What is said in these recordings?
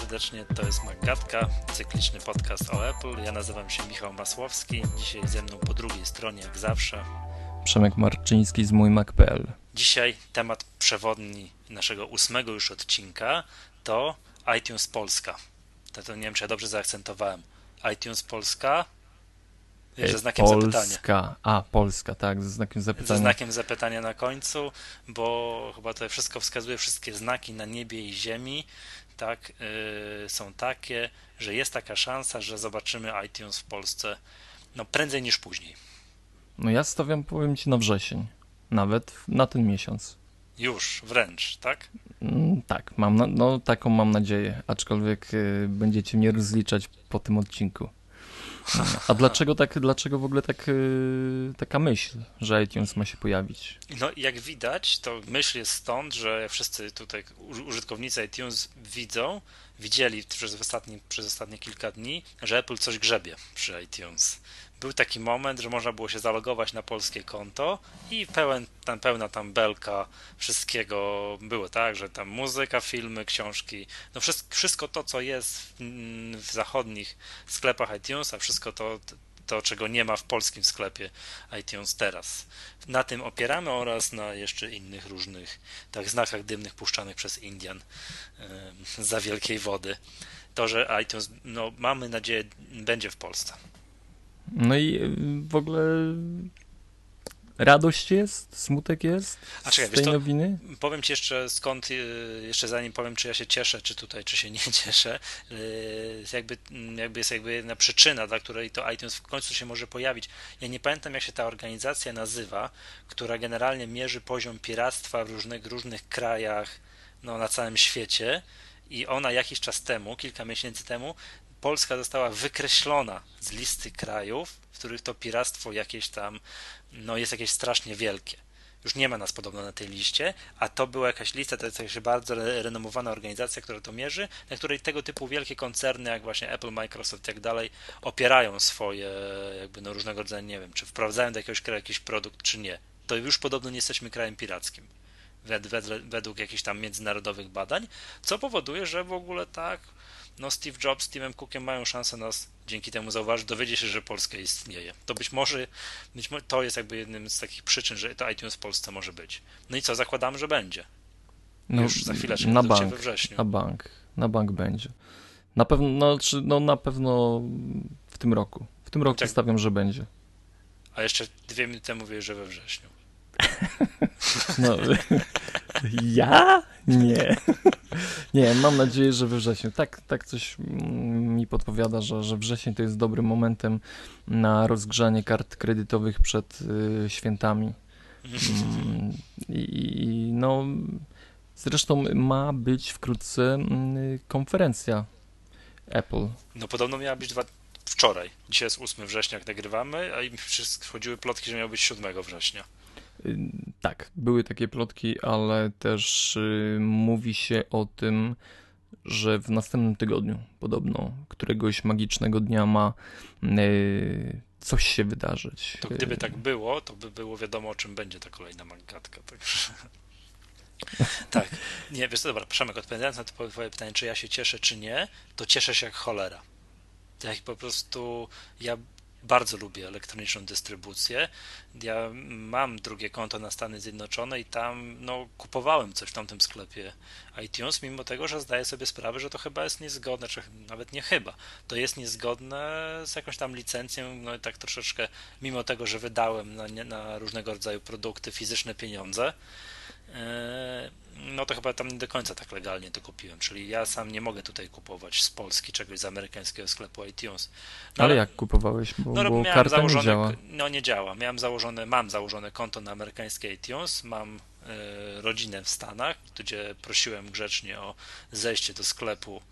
serdecznie, to jest Maggatka, cykliczny podcast o Apple. Ja nazywam się Michał Masłowski, dzisiaj ze mną po drugiej stronie, jak zawsze. Przemek Marczyński z mójmac.pl Dzisiaj temat przewodni naszego ósmego już odcinka to iTunes Polska. To, to nie wiem, czy ja dobrze zaakcentowałem. iTunes Polska ze znakiem Polska. zapytania. A, Polska, tak, ze znakiem zapytania. Ze znakiem zapytania na końcu, bo chyba to wszystko wskazuje, wszystkie znaki na niebie i ziemi, tak, yy, są takie, że jest taka szansa, że zobaczymy iTunes w Polsce no prędzej niż później. No ja stawiam, powiem Ci, na wrzesień. Nawet na ten miesiąc. Już, wręcz, tak? Mm, tak, mam na, no taką mam nadzieję, aczkolwiek y, będziecie mnie rozliczać po tym odcinku. A dlaczego tak, dlaczego w ogóle tak, y, taka myśl, że iTunes ma się pojawić? No jak widać, to myśl jest stąd, że wszyscy tutaj użytkownicy iTunes widzą, widzieli przez ostatnie, przez ostatnie kilka dni, że Apple coś grzebie przy iTunes. Był taki moment, że można było się zalogować na polskie konto i pełen, tam, pełna tam belka wszystkiego było, tak, że tam muzyka, filmy, książki, no wszystko, wszystko to, co jest w, w zachodnich sklepach iTunes, a wszystko to, to, czego nie ma w polskim sklepie iTunes teraz. Na tym opieramy oraz na jeszcze innych różnych tak znakach dymnych puszczanych przez Indian yy, za wielkiej wody. To, że iTunes, no mamy nadzieję, będzie w Polsce. No i y, w ogóle radość jest, smutek jest A czekaj, z tej to, nowiny? Powiem ci jeszcze skąd, y, jeszcze zanim powiem, czy ja się cieszę, czy tutaj, czy się nie cieszę, y, jakby, jakby jest jakby jedna przyczyna, dla której to iTunes w końcu się może pojawić. Ja nie pamiętam, jak się ta organizacja nazywa, która generalnie mierzy poziom piractwa w różnych, różnych krajach, no, na całym świecie i ona jakiś czas temu, kilka miesięcy temu, Polska została wykreślona z listy krajów, w których to piractwo jakieś tam no, jest jakieś strasznie wielkie. Już nie ma nas podobno na tej liście, a to była jakaś lista, to jest jakaś bardzo renomowana organizacja, która to mierzy, na której tego typu wielkie koncerny, jak właśnie Apple, Microsoft i tak dalej, opierają swoje jakby no różnego rodzaju, nie wiem, czy wprowadzają do jakiegoś kraju jakiś produkt, czy nie. To już podobno nie jesteśmy krajem pirackim według jakichś tam międzynarodowych badań, co powoduje, że w ogóle tak no Steve Jobs z Timem Cookiem mają szansę nas dzięki temu zauważyć, dowiedzieć się, że Polska istnieje. To być może, być może to jest jakby jednym z takich przyczyn, że to iTunes w Polsce może być. No i co, zakładamy, że będzie. No, Już za chwileczkę, na bank, we wrześniu. Na bank, na bank będzie. Na pewno, no, czy, no na pewno w tym roku. W tym roku tak. stawiam, że będzie. A jeszcze dwie minuty temu mówię, że we wrześniu. No, ja? Nie. Nie, mam nadzieję, że we wrześniu. Tak, tak coś mi podpowiada, że, że wrzesień to jest dobrym momentem na rozgrzanie kart kredytowych przed y, świętami. Mm, I no, zresztą ma być wkrótce y, konferencja Apple. No podobno miała być dwa, wczoraj. Dzisiaj jest 8 września, jak nagrywamy, a im chodziły plotki, że miał być 7 września. Tak, były takie plotki, ale też y, mówi się o tym, że w następnym tygodniu podobno któregoś magicznego dnia ma y, coś się wydarzyć. To gdyby tak było, to by było wiadomo, o czym będzie ta kolejna mangatka. Także... tak, nie, wiesz co, dobra, Przemek, odpowiadając na to twoje pytanie, czy ja się cieszę, czy nie, to cieszę się jak cholera. Tak po prostu ja bardzo lubię elektroniczną dystrybucję. Ja mam drugie konto na Stany Zjednoczone i tam no, kupowałem coś w tamtym sklepie iTunes, mimo tego, że zdaję sobie sprawę, że to chyba jest niezgodne, czy nawet nie chyba, to jest niezgodne z jakąś tam licencją, no i tak troszeczkę, mimo tego, że wydałem na, na różnego rodzaju produkty fizyczne pieniądze, no to chyba tam nie do końca tak legalnie to kupiłem, czyli ja sam nie mogę tutaj kupować z Polski czegoś z amerykańskiego sklepu iTunes. No, ale, jak kupowałeś? Bo, no, bo miałem założone, nie działa. No nie działa. Miałem założone, mam założone konto na amerykańskie iTunes, mam y, rodzinę w Stanach, gdzie prosiłem grzecznie o zejście do sklepu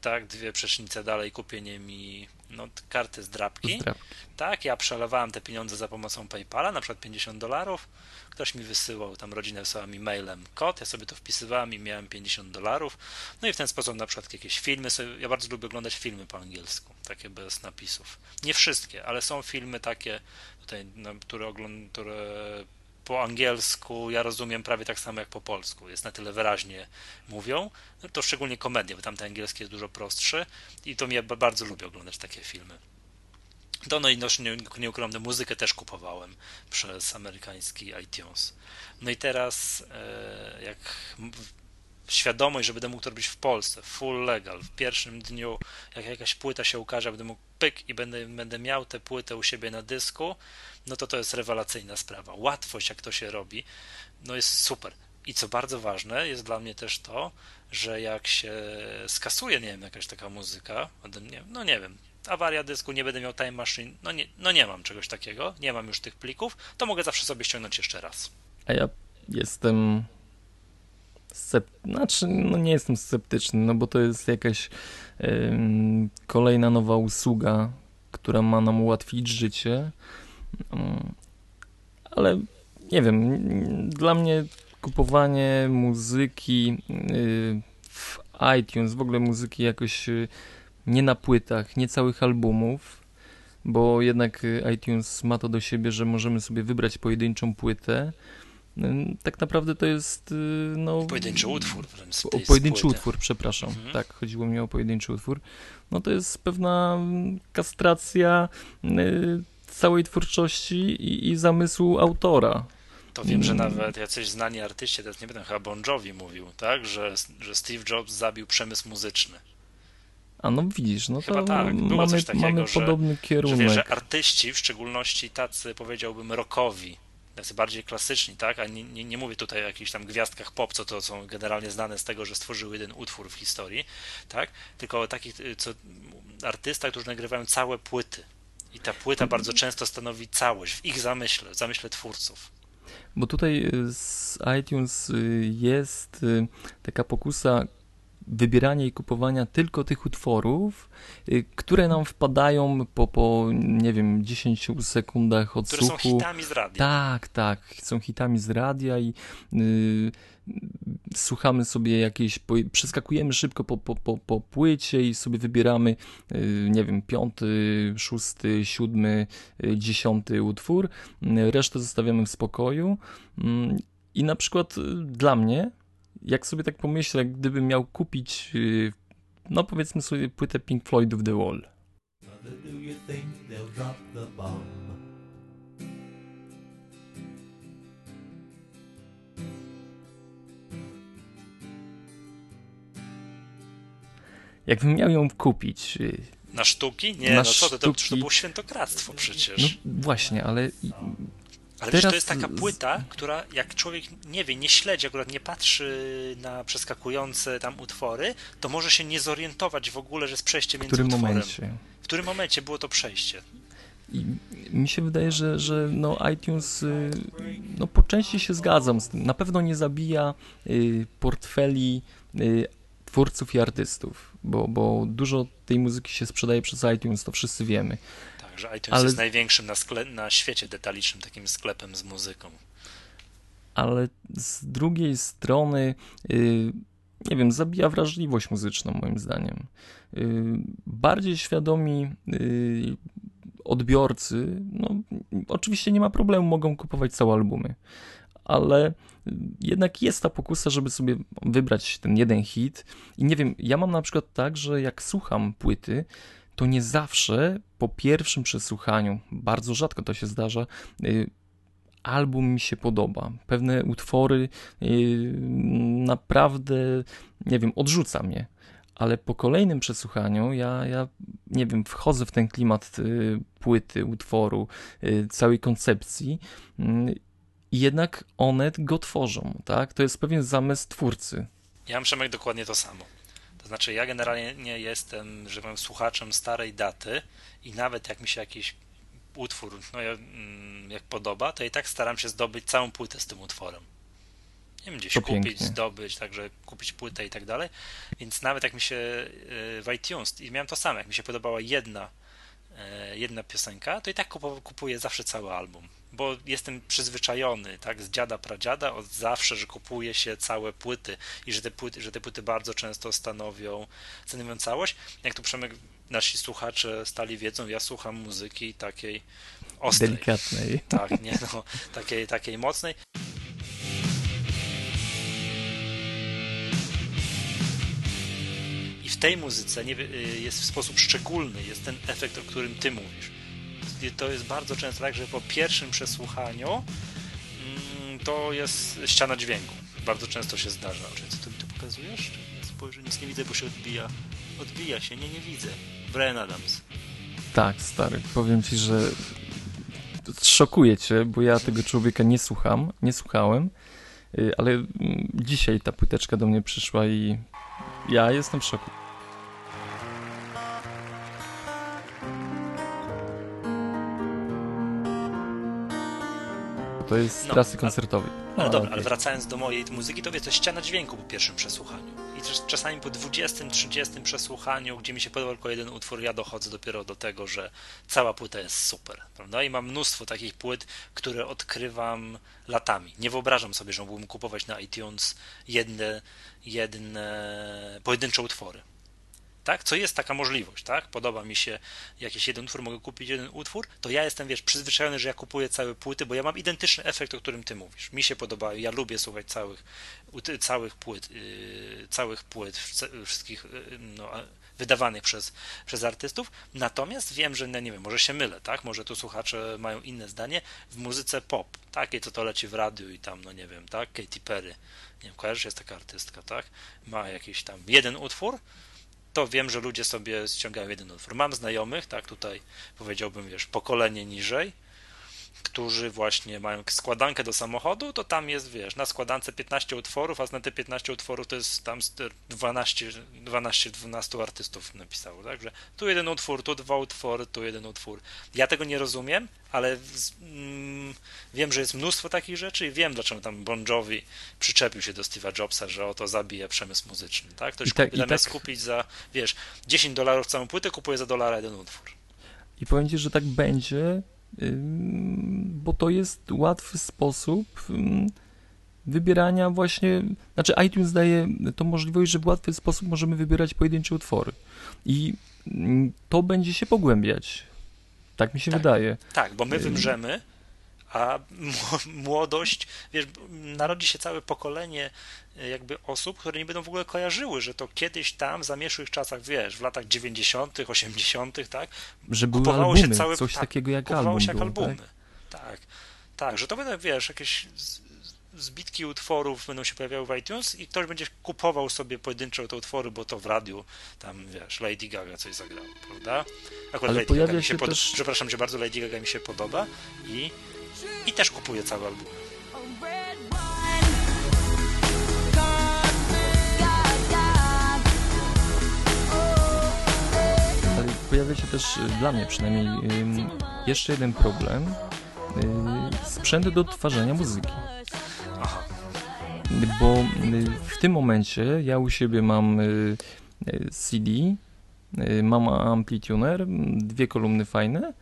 tak, dwie przecznice dalej, kupienie mi no, karty z drapki. z drapki. Tak, ja przelewałem te pieniądze za pomocą PayPala, na przykład 50 dolarów. Ktoś mi wysyłał, tam rodzinę wysłała mi mailem kod, ja sobie to wpisywałem i miałem 50 dolarów. No i w ten sposób na przykład jakieś filmy, ja bardzo lubię oglądać filmy po angielsku, takie bez napisów. Nie wszystkie, ale są filmy takie, tutaj, no, które, ogląd, które po angielsku ja rozumiem prawie tak samo jak po polsku. Jest na tyle wyraźnie mówią. No to szczególnie komedie, bo tamte angielskie jest dużo prostszy i to mnie bardzo lubię oglądać takie filmy. To no i no, nie, nie ukrywam, muzykę też kupowałem przez amerykański iTunes. No i teraz e, jak świadomość, że będę mógł to robić w Polsce, full legal, w pierwszym dniu, jak jakaś płyta się ukaże, będę mógł pyk i będę, będę miał tę płytę u siebie na dysku, no to to jest rewelacyjna sprawa. Łatwość, jak to się robi, no jest super. I co bardzo ważne, jest dla mnie też to, że jak się skasuje, nie wiem, jakaś taka muzyka ode mnie, no nie wiem, awaria dysku, nie będę miał time machine, no nie, no nie mam czegoś takiego, nie mam już tych plików, to mogę zawsze sobie ściągnąć jeszcze raz. A ja jestem Sep... Znaczy, no nie jestem sceptyczny, no bo to jest jakaś kolejna nowa usługa, która ma nam ułatwić życie. Um, ale nie wiem, dla mnie kupowanie muzyki y, w iTunes, w ogóle muzyki jakoś y, nie na płytach, nie całych albumów, bo jednak y, iTunes ma to do siebie, że możemy sobie wybrać pojedynczą płytę tak naprawdę to jest no, pojedynczy utwór. O, pojedynczy utwór, przepraszam. Mhm. Tak, chodziło mi o pojedynczy utwór. No to jest pewna kastracja całej twórczości i, i zamysłu autora. To wiem, że mm. nawet jacyś znani artyści, teraz nie będę chyba Bon Jovi mówił, tak, że, że Steve Jobs zabił przemysł muzyczny. A no widzisz, no Chyba to tak. Było mamy, coś takiego, mamy podobny że, kierunek. Że, wiesz, że artyści, w szczególności tacy powiedziałbym rockowi, tacy bardziej klasyczni, tak? A nie, nie, nie, mówię tutaj o jakichś tam gwiazdkach pop, co to są generalnie znane z tego, że stworzyły jeden utwór w historii, tak? Tylko o takich, y, co artysta, którzy nagrywają całe płyty. I ta płyta bardzo często stanowi całość w ich zamyśle, w zamyśle twórców. Bo tutaj y, z iTunes y, jest taka pokusa wybierania i kupowania tylko tych utworów, y, które nam wpadają po, po nie wiem, 10 sekundach odsłuchu. Które są hitami z radia. Tak, tak, są hitami z radia i yy, słuchamy sobie jakieś, po, przeskakujemy szybko po, po, po, po płycie i sobie wybieramy, yy, nie wiem, piąty, szósty, siódmy, yy, dziesiąty utwór, yy, resztę zostawiamy w spokoju. Mm, I na przykład y, dla mnie jak sobie tak pomyślę, gdybym miał kupić, y, no powiedzmy sobie, płytę Pink Floydów The Wall. Jakbym miał ją kupić. Y, na sztuki? Nie, na no co to, to, to było świętokradztwo przecież. No właśnie, ale ale Teraz... to jest taka płyta, która jak człowiek nie wie, nie śledzi, akurat nie patrzy na przeskakujące tam utwory, to może się nie zorientować w ogóle, że jest przejście między w którym utworem. Momencie? W którym momencie było to przejście? I mi się wydaje, że, że no iTunes y, no po części się zgadzam z tym. Na pewno nie zabija y, portfeli y, twórców i artystów, bo, bo dużo tej muzyki się sprzedaje przez iTunes, to wszyscy wiemy że iTunes ale... jest największym na, skle... na świecie detalicznym takim sklepem z muzyką. Ale z drugiej strony, yy, nie wiem, zabija wrażliwość muzyczną, moim zdaniem. Yy, bardziej świadomi yy, odbiorcy, no, oczywiście nie ma problemu, mogą kupować całe albumy, ale jednak jest ta pokusa, żeby sobie wybrać ten jeden hit. I nie wiem, ja mam na przykład tak, że jak słucham płyty, to nie zawsze po pierwszym przesłuchaniu, bardzo rzadko to się zdarza, y, album mi się podoba. Pewne utwory y, naprawdę, nie wiem, odrzuca mnie. Ale po kolejnym przesłuchaniu ja, ja nie wiem, wchodzę w ten klimat y, płyty, utworu, całej koncepcji i jednak one go tworzą, tak? To jest pewien zamysł twórcy. Ja mam Przemek dokładnie to samo znaczy, ja generalnie nie jestem, że powiem, słuchaczem starej daty i nawet jak mi się jakiś utwór, no mm, jak podoba, to i tak staram się zdobyć całą płytę z tym utworem. Nie wiem, gdzieś to kupić, pięknie. zdobyć, także kupić płytę i tak dalej. Więc nawet jak mi się y, w iTunes, i miałem to samo, jak mi się podobała jedna, y, jedna piosenka, to i tak kupuję zawsze cały album bo jestem przyzwyczajony, tak, z dziada pradziada od zawsze, że kupuje się całe płyty i że te płyty, że te płyty bardzo często stanowią, stanowią całość. Jak tu Przemek, nasi słuchacze stali wiedzą, ja słucham muzyki takiej ostrej. Delikatnej. Tak, nie no, takiej, takiej mocnej. I w tej muzyce nie, y, jest w sposób szczególny, jest ten efekt, o którym ty mówisz. To jest bardzo często tak, że po pierwszym przesłuchaniu mm, to jest ściana dźwięku. Bardzo często się zdarza. Czy co ty mi tu pokazujesz? Ja spojrzę, nic nie widzę, bo się odbija. Odbija się, nie, nie widzę. Brian Adams. Tak, stary, powiem ci, że szokuje cię, bo ja tego człowieka nie słucham, nie słuchałem, y, ale mm, dzisiaj ta płyteczka do mnie przyszła i ja jestem w szoku. To jest No, trasy koncertowej. Ale A, dobra, okej. ale wracając do mojej muzyki, to wie, to jest ściana dźwięku po pierwszym przesłuchaniu. I też czasami po 20, 30 przesłuchaniu, gdzie mi się podobał tylko jeden utwór, ja dochodzę dopiero do tego, że cała płyta jest super, prawda? I mam mnóstwo takich płyt, które odkrywam latami. Nie wyobrażam sobie, że mógłbym kupować na iTunes jedne, jedne pojedyncze utwory. Tak? Co jest taka możliwość, tak? Podoba mi się jakiś jeden utwór, mogę kupić jeden utwór, to ja jestem, wiesz, przyzwyczajony, że ja kupuję całe płyty, bo ja mam identyczny efekt, o którym ty mówisz. Mi się podobają, ja lubię słuchać całych, całych płyt, yy, całych płyt, wszystkich yy, no, wydawanych przez, przez artystów, natomiast wiem, że, no, nie wiem, może się mylę, tak? Może tu słuchacze mają inne zdanie. W muzyce pop, takiej, co to leci w radiu i tam, no nie wiem, tak? Katy Perry, nie wiem, kojarzysz, jest taka artystka, tak? Ma jakiś tam jeden utwór, to wiem, że ludzie sobie ściągają jeden utwór. Mam znajomych, tak, tutaj powiedziałbym, wiesz, pokolenie niżej, którzy właśnie mają składankę do samochodu, to tam jest, wiesz, na składance 15 utworów, a na te 15 utworów to jest tam 12, 12, 12 artystów napisało, także tu jeden utwór, tu dwa utwory, tu jeden utwór. Ja tego nie rozumiem, ale mm, wiem, że jest mnóstwo takich rzeczy i wiem, dlaczego tam Bon Jovi przyczepił się do Steve'a Jobsa, że oto zabije przemysł muzyczny, tak? Ktoś I tak- kupi, i zamiast tak- kupić za, wiesz, 10 dolarów całą płytę, kupuje za dolara jeden utwór. I powiem ci, że tak będzie, bo to jest łatwy sposób wybierania właśnie, znaczy iTunes daje tą możliwość, że w łatwy sposób możemy wybierać pojedyncze utwory. I to będzie się pogłębiać. Tak mi się Tak. wydaje. Tak, bo my Ym. wymrzemy, a mł- młodość, wiesz, narodzi się całe pokolenie y, jakby osób, które nie będą w ogóle kojarzyły, że to kiedyś tam, w zamieszłych czasach, wiesz, w latach 90., 80., tak, Że były Kupowało się albumy, całe- coś tak, takiego jak kupowało album się jak albumy. tak? Tak? tak, że to będą, wiesz, jakieś zbitki utworów będą się pojawiały w iTunes i ktoś będzie kupował sobie pojedyncze te utwory, bo to w radiu tam, wiesz, Lady Gaga coś zagrała, prawda? Akurat Ale Lady Gaga mi się, się pod... też- Przepraszam cię bardzo, Lady Gaga mi się podoba i, i też kupuję cały album. Pojawia się też y, dla mnie przynajmniej jeszcze jeden problem. Y, sprzęt do odtwarzania muzyki. Aha, Bo y, w tym momencie ja u siebie mam CD, mam amplituner, dwie kolumny fajne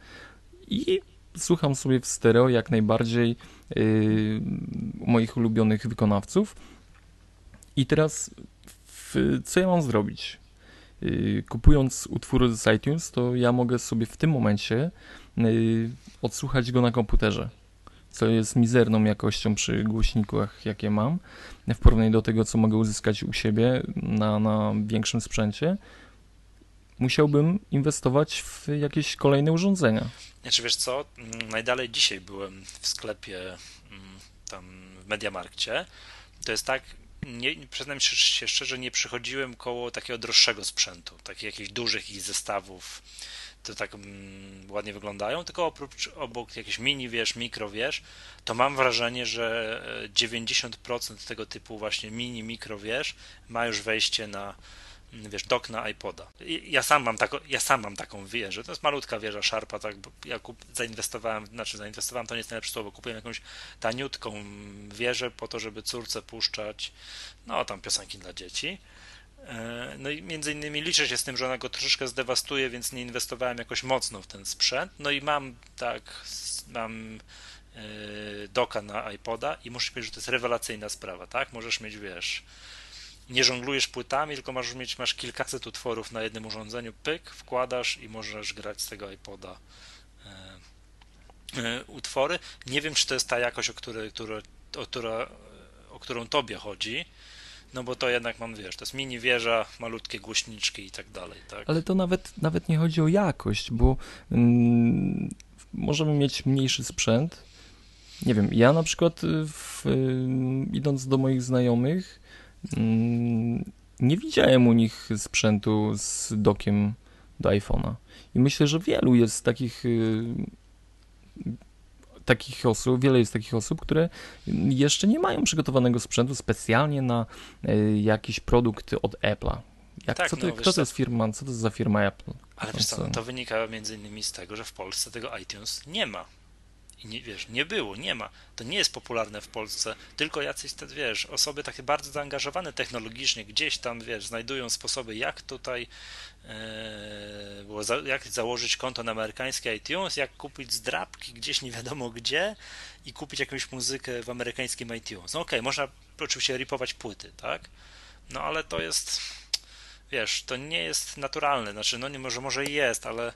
i słucham sobie w stereo jak najbardziej y, moich ulubionych wykonawców. I teraz w, co ja mam zrobić? Y, Kupując utwór z iTunes, to ja mogę sobie w tym momencie y, odsłuchać go na komputerze, co jest mizerną jakością przy głośnikach, jakie mam, w porównaniu do tego, co mogę uzyskać u siebie na, na większym sprzęcie. Musiałbym inwestować w jakieś kolejne urządzenia. Znaczy wiesz co, Mm, najdalej dzisiaj byłem w sklepie mm, tam w Mediamarkcie. To jest tak, nie, przyznam się szczerze, nie przychodziłem koło takiego droższego sprzętu, takich jakichś dużych ich zestawów, to tak mm, ładnie wyglądają, tylko oprócz, obok jakieś mini, wiesz, mikro, wiesz, to mam wrażenie, że e, 90% tego typu właśnie mini, mikro, wiesz, ma już wejście na wiesz, dok na iPoda. Ja sam mam, tako, ja sam mam taką wieżę. To jest malutka wieża Sharpa, tak, ja kup, zainwestowałem, znaczy zainwestowałem, to nie jest najlepsze słowo, kupiłem jakąś taniutką wieżę po to, żeby córce puszczać, no tam piosenki dla dzieci. E, No i między innymi liczę się z tym, że ona go troszeczkę zdewastuje, więc nie inwestowałem jakoś mocno w ten sprzęt. No i mam tak, mam e, doka na iPoda i muszę powiedzieć, że to jest rewelacyjna sprawa, tak? Możesz mieć, wiesz, nie żonglujesz płytami, tylko masz mieć, masz kilkaset utworów na jednym urządzeniu, pyk, wkładasz i możesz grać z tego iPoda. E, e, utwory. Nie wiem, czy to jest ta jakość, o, której, które, o, która, o którą tobie chodzi, no bo to jednak mam, wiesz, to jest mini wieża, malutkie głośniczki i tak dalej, tak? Ale to nawet, nawet nie chodzi o jakość, bo mm, możemy mieć mniejszy sprzęt. Nie wiem, ja na przykład w, idąc do moich znajomych nie widziałem u nich sprzętu z dokiem do iPhone'a. I myślę, że wielu jest takich y, takich osób, wiele jest takich osób, które jeszcze nie mają przygotowanego sprzętu specjalnie na y, jakiś produkt od Apple'a. Jak, Tak, co to, no, kto to jest firma, co to jest za firma Apple? Ale wiesz co, no to wynika między innymi z tego, że w Polsce tego iTunes nie ma. I nie, wiesz, nie było, nie ma. To nie jest popularne w Polsce, tylko jacyś, te, wiesz, osoby takie bardzo zaangażowane technologicznie, gdzieś tam, wiesz, znajdują sposoby, jak tutaj było za, jak założyć konto na amerykański iTunes, jak kupić zdrabki gdzieś nie wiadomo gdzie i kupić jakąś muzykę w amerykańskim iTunes. No okej, można oczywiście ripować płyty, tak? No ale to jest, wiesz, to nie jest naturalne. Znaczy, no nie może, może jest, ale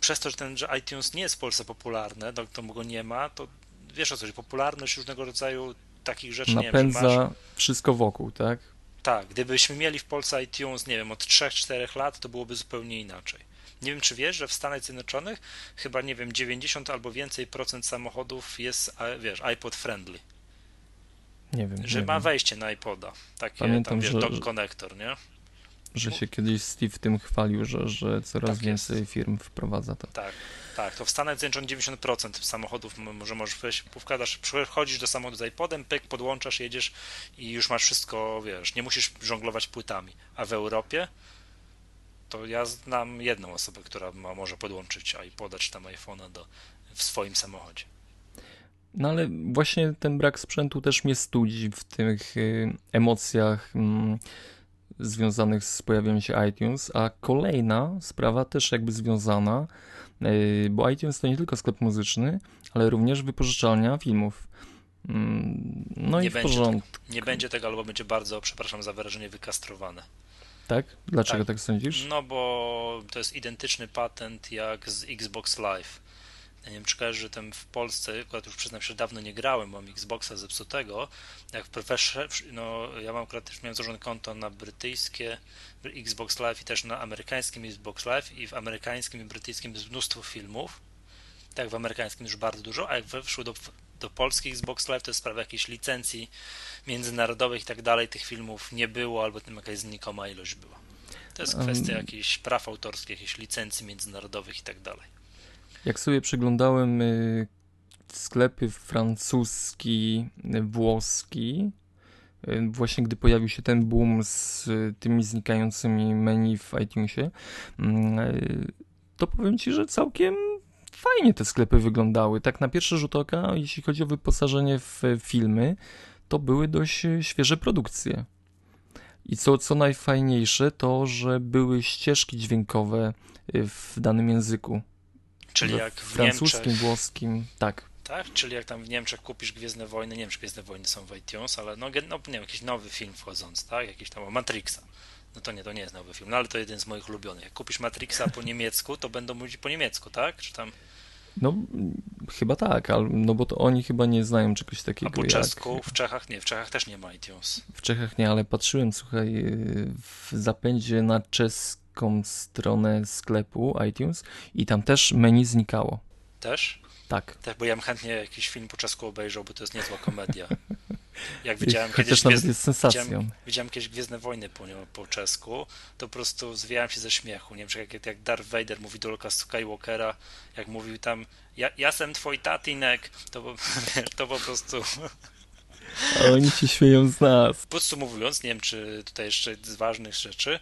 przez to, że ten że iTunes nie jest w Polsce popularny, to, to go nie ma, to wiesz o co popularność różnego rodzaju takich rzeczy, nie wiem, masz, Napędza wszystko wokół, tak? tak, gdybyśmy mieli w Polsce iTunes, nie wiem, od 3-4 lat, to byłoby zupełnie inaczej. Nie wiem, czy wiesz, że w Stanach Zjednoczonych chyba, nie wiem, 90 albo więcej procent samochodów jest, wiesz, iPod friendly, Nie wiem. że nie ma wiem, wejście na iPoda, takie Pamiętam, tam, wiesz, że- dock connector, nie? Że się kiedyś Steve tym chwalił, że, że coraz Tak jest. więcej firm wprowadza to. Tak, tak, to w Stanach Zjednoczonych 90% samochodów może możesz wejść, wkładasz, przychodzisz do samochodu z iPodem, pyk, podłączasz, jedziesz i już masz wszystko, wiesz, nie musisz żonglować płytami. A w Europie to ja znam jedną osobę, która ma, może podłączyć iPoda czy tam iPhone'a do, w swoim samochodzie. No ale właśnie ten brak sprzętu też mnie studzi w tych y, emocjach mm, związanych z pojawieniem się iTunes, a kolejna sprawa też jakby związana, y, bo iTunes to nie tylko sklep muzyczny, ale również wypożyczalnia filmów. Mm, No Nie i w porządku, Nie będzie tego, albo będzie bardzo, przepraszam za wyrażenie, wykastrowane. tak? Dlaczego Tak. tak sądzisz? No bo to jest identyczny patent jak z Xbox Live. Ja nie wiem, czy że tam w Polsce, akurat już przyznam się, że dawno nie grałem, mam Xboxa zepsutego, jak weszłem, no ja mam akurat też miałem założone konto na brytyjskie Xbox Live i też na amerykańskim Xbox Live i w amerykańskim i brytyjskim jest mnóstwo filmów, tak w amerykańskim już bardzo dużo, a jak weszło do, do polskich Xbox Live, to jest sprawa jakiejś licencji międzynarodowych i tak dalej, tych filmów nie było, albo tym jakaś znikoma ilość była. To jest kwestia jakichś praw autorskich, jakichś licencji międzynarodowych i tak dalej. Jak sobie przeglądałem y, sklepy francuski, y, włoski, y, właśnie gdy pojawił się ten boom z tymi znikającymi menu w iTunesie, mm, to powiem Ci, że całkiem fajnie te sklepy wyglądały. Tak na pierwszy rzut oka, jeśli chodzi o wyposażenie w filmy, to były dość świeże produkcje. I co, co najfajniejsze, to, że były ścieżki dźwiękowe w danym języku Czyli jak w francuskim, Niemczech, włoskim, tak. tak? Czyli jak tam w Niemczech kupisz Gwiezdne Wojny, nie wiem, czy Gwiezdne Wojny są w iTunes, ale no, no nie wiem, jakiś nowy film wchodzący, tak? Jakiś tam o Matrixa. No to nie, to nie jest nowy film, no ale to jeden z moich ulubionych. Jak kupisz Matrixa po niemiecku, to będą mówić po niemiecku, tak? Czy tam, No, chyba tak, ale, no bo to oni chyba nie znają czegoś a takiego po jak... czesku, w Czechach nie, w Czechach też nie ma iTunes. W Czechach nie, ale patrzyłem, słuchaj, w zapędzie na czeską stronę sklepu iTunes i tam też menu znikało. Też? Tak. Tak, bo ja bym chętnie jakiś film po czesku obejrzał, bo to jest niezła komedia. Jak widziałem Chociaż kiedyś nawet jest sensacją. widziałem, widziałem kiedyś Gwiezdne Wojny po, po czesku, to po prostu zwijałem się ze śmiechu. Nie wiem, jak, jak Darth Vader mówi do Luka Skywalkera, jak mówił tam ja, ja jestem twój tatinek, to, po- to po prostu A oni się śmieją z nas. podsumowując, nie wiem, czy tutaj jeszcze z ważnych rzeczy,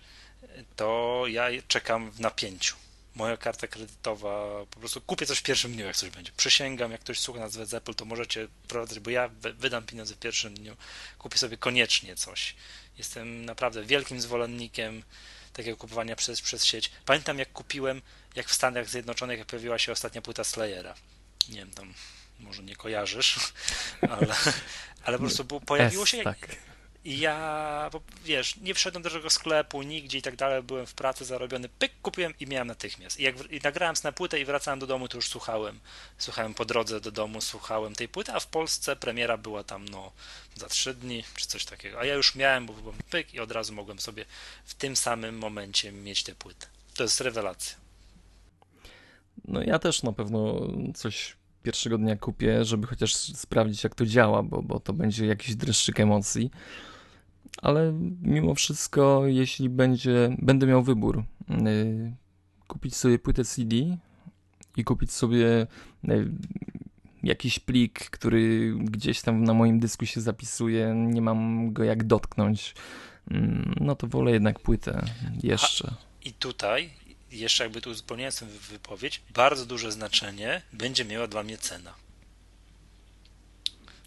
to ja czekam w napięciu. Moja karta kredytowa, po prostu kupię coś w pierwszym dniu, jak coś będzie. Przysięgam, jak ktoś słucha nas z Apple, to możecie prowadzać, bo ja wy- wydam pieniądze w pierwszym dniu. Kupię sobie koniecznie coś. Jestem naprawdę wielkim zwolennikiem takiego kupowania przez, przez sieć. Pamiętam, jak kupiłem, jak w Stanach Zjednoczonych, pojawiła się ostatnia płyta Slayera. Nie wiem, tam może nie kojarzysz, ale, ale po prostu pojawiło się, tak. I ja, wiesz, nie wszedłem do żadnego sklepu, nigdzie i tak dalej, byłem w pracy zarobiony, pyk, kupiłem i miałem natychmiast. I jak i nagrałem na płytę i wracałem do domu, to już słuchałem. Słuchałem po drodze do domu, słuchałem tej płyty, a w Polsce premiera była tam, no, za trzy dni, czy coś takiego. A ja już miałem, bo byłem pyk i od razu mogłem sobie w tym samym momencie mieć tę płytę. To jest rewelacja. No ja też na pewno coś pierwszego dnia kupię, żeby chociaż sprawdzić jak to działa, bo, bo to będzie jakiś dreszczyk emocji. Ale mimo wszystko, jeśli będzie, będę miał wybór, yy, kupić sobie płytę CD i kupić sobie yy, jakiś plik, który gdzieś tam na moim dysku się zapisuje, nie mam go jak dotknąć, mm, no to wolę jednak płytę jeszcze. I tutaj, jeszcze jakby tu uzupełniając tę wy- wypowiedź, bardzo duże znaczenie będzie miała dla mnie cena.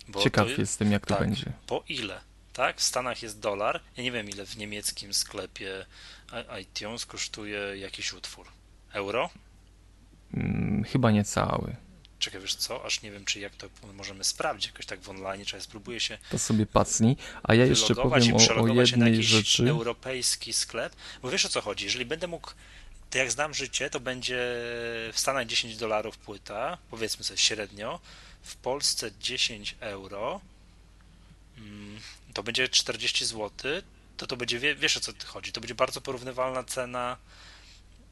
Bo Ciekaw to, jestem jak to tak. będzie. Po ile? Tak, w Stanach jest dolar. Ja nie wiem, ile w niemieckim sklepie iTunes kosztuje jakiś utwór. Euro? Mm, chyba nie cały. Czekaj, wiesz co? Aż nie wiem, czy jak to możemy sprawdzić jakoś tak w online, czy ja spróbuję się To sobie pacnij. A ja jeszcze powiem o, o przelogować się na jednej jakiś rzeczy. europejski sklep. Bo wiesz o co chodzi? Jeżeli będę mógł, to jak znam życie, to będzie w Stanach 10 dolarów płyta, powiedzmy sobie średnio, w Polsce 10 euro, mm, to będzie 40 zł, to to będzie, wie- wiesz o co ty chodzi, to będzie bardzo porównywalna cena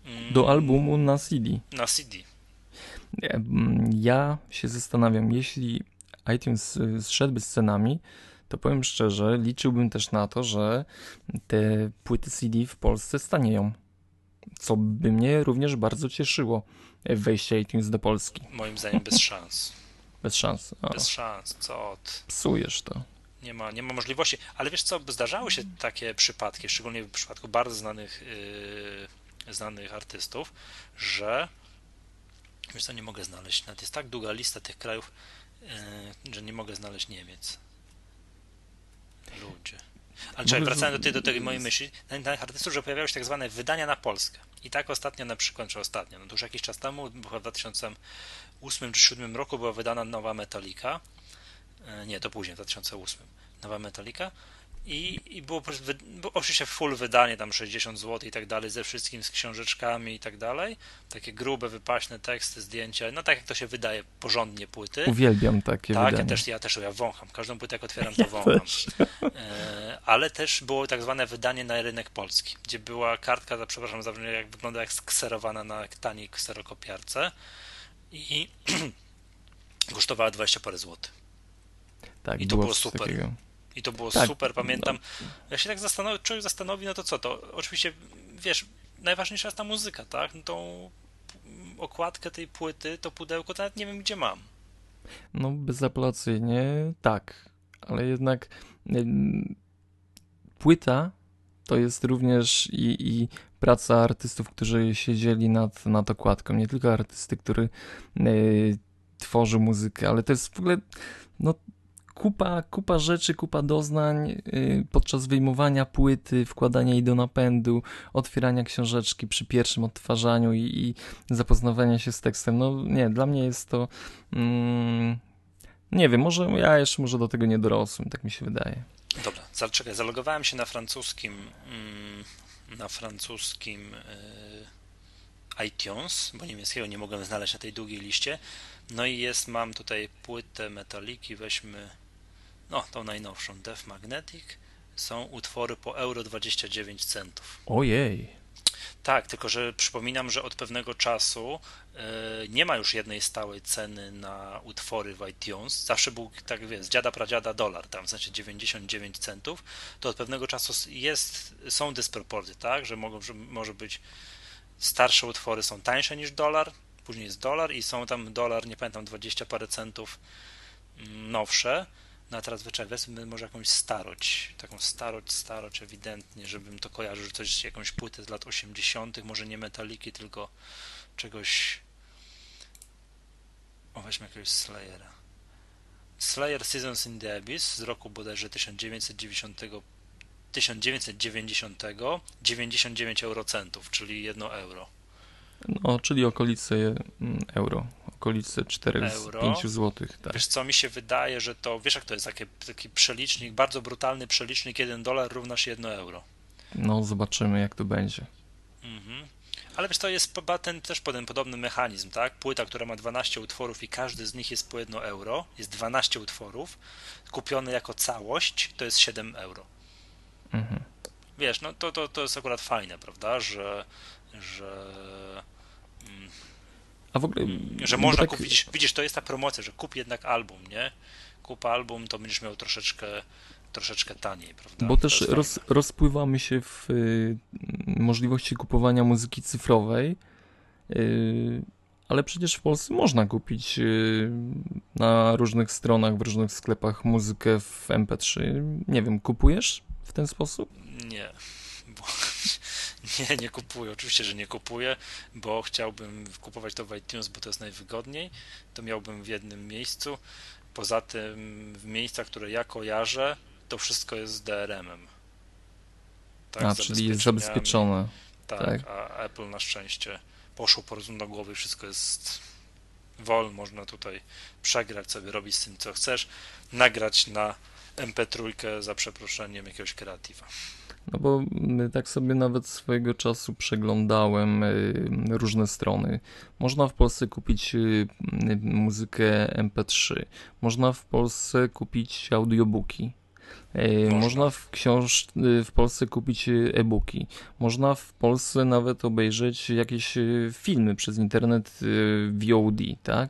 mm, Do albumu na CD. na CD. Mm, Ja się zastanawiam, jeśli iTunes y, zszedłby z cenami, to powiem szczerze, liczyłbym też na to, że te płyty CD w Polsce stanieją. Co by mnie również bardzo cieszyło. e, Wejście iTunes do Polski. Moim zdaniem bez szans. Bez szans. O, Bez szans, co ty. psujesz to. Nie ma, nie ma możliwości. Ale wiesz co, zdarzały się takie przypadki, szczególnie w przypadku bardzo znanych, yy, znanych artystów, że wiesz co, nie mogę znaleźć. Nawet jest tak długa lista tych krajów, yy, że nie mogę znaleźć Niemiec. Ludzie. Ale czekaj, wracając do tej, do tej mojej myśli, znanych artystów, że pojawiały się tak zwane wydania na Polskę. I tak ostatnio na przykład, czy ostatnio, no to już jakiś czas temu, chyba w 2008 czy 2007 roku była wydana nowa Metallica. E, Nie, to później, w 2008. Nowa Metallica. I, i było, po prostu było oczywiście full wydanie, tam 60 zł i tak dalej, ze wszystkim, z książeczkami i tak dalej. Takie grube, wypaśne teksty, zdjęcia, no tak jak to się wydaje, porządnie płyty. Uwielbiam takie Tak, ja wydania. też, ja też ja wącham. Każdą płytę jak otwieram, to Ja wącham. też. E, Ale też było tak zwane wydanie na rynek polski, gdzie była kartka, za przepraszam, za jak wygląda jak skserowana na taniej kserokopiarce i kosztowała 20 parę złotych. Tak, I to było coś super. takiego. I to było Tak, super, pamiętam. Jak się tak zastanowi, człowiek zastanowi, no to co to? Oczywiście, wiesz, najważniejsza jest ta muzyka, tak? No tą okładkę tej płyty, to pudełko, to nawet nie wiem, gdzie mam. No, bezapelacyjnie tak, ale jednak płyta to jest również i, i praca artystów, którzy siedzieli nad, nad okładką. Nie tylko artysty, który y, tworzy muzykę, ale to jest w ogóle no, kupa, kupa rzeczy, kupa doznań y, podczas wyjmowania płyty, wkładania jej do napędu, otwierania książeczki przy pierwszym odtwarzaniu i, i zapoznawania się z tekstem. No nie, dla mnie jest to. Mm, nie wiem, może ja jeszcze może do tego nie dorosłem, tak mi się wydaje. Dobra, czekaj, zalogowałem się na francuskim mm, na francuskim y, iTunes, bo niemieckiego nie mogłem znaleźć na tej długiej liście. No i jest, mam tutaj płytę Metaliki, weźmy no, tą najnowszą, Def Magnetic. Są utwory po euro 29 centów. Ojej. Tak, tylko że przypominam, że od pewnego czasu e, nie ma już jednej stałej ceny na utwory w iTunes. Zawsze był, tak wiesz, z dziada pradziada dolar, tam w sensie 99 centów. To od pewnego czasu jest, są dysproporcje, tak, że mogą, że może być starsze utwory są tańsze niż dolar, później jest dolar i są tam dolar, nie pamiętam, 20 parę centów mm, nowsze. No a teraz wezmę może jakąś starość, taką starość, starość ewidentnie, żebym to kojarzył, że coś, jakąś płytę z lat 80., może nie metaliki, tylko czegoś. O, weźmy jakiegoś Slayera. Slayer Seasons in the Abyss z roku bodajże 1990, 1990 99 eurocentów, czyli 1 euro. No, czyli okolice mm, euro. okolice 4-5 Euro. zł. Tak. Wiesz co, mi się wydaje, że to, wiesz jak to jest, taki, taki przelicznik, bardzo brutalny przelicznik, 1 dolar równa się 1 euro. No, zobaczymy, jak to będzie. Mhm. Ale wiesz, to jest ten też potem podobny mechanizm, tak? Płyta, która ma 12 utworów i każdy z nich jest po 1 euro, jest 12 utworów, kupiony jako całość, to jest 7 euro. Mhm. Wiesz, no to, to, to jest akurat fajne, prawda, że, że, A w ogóle. że bo można tak, kupić, widzisz, to jest ta promocja, że kup jednak album, nie? Kup album, to będziesz miał troszeczkę, troszeczkę taniej, prawda? Bo To też roz, rozpływamy się w y, możliwości kupowania muzyki cyfrowej, y, ale przecież w Polsce można kupić y, na różnych stronach, w różnych sklepach muzykę w MP3. Nie wiem, kupujesz w ten sposób? Nie, nie, nie kupuję. Oczywiście, że nie kupuję, bo chciałbym kupować to w iTunes, bo to jest najwygodniej. To miałbym w jednym miejscu. Poza tym w miejscach, które ja kojarzę, to wszystko jest z DRM-em. Tak, A, czyli jest zabezpieczone. Tak, tak. a Apple na szczęście poszło po prostu do głowy, wszystko jest wol, można tutaj przegrać sobie, robić z tym co chcesz, nagrać na MP3 za przeproszeniem jakiegoś kreatywa. No bo y, tak sobie nawet swojego czasu przeglądałem y, różne strony. Można w Polsce kupić y, y, muzykę MP3. Można w Polsce kupić audiobooki. Można. Można w książ w Polsce kupić e-booki. Można w Polsce nawet obejrzeć jakieś filmy przez internet VOD, tak?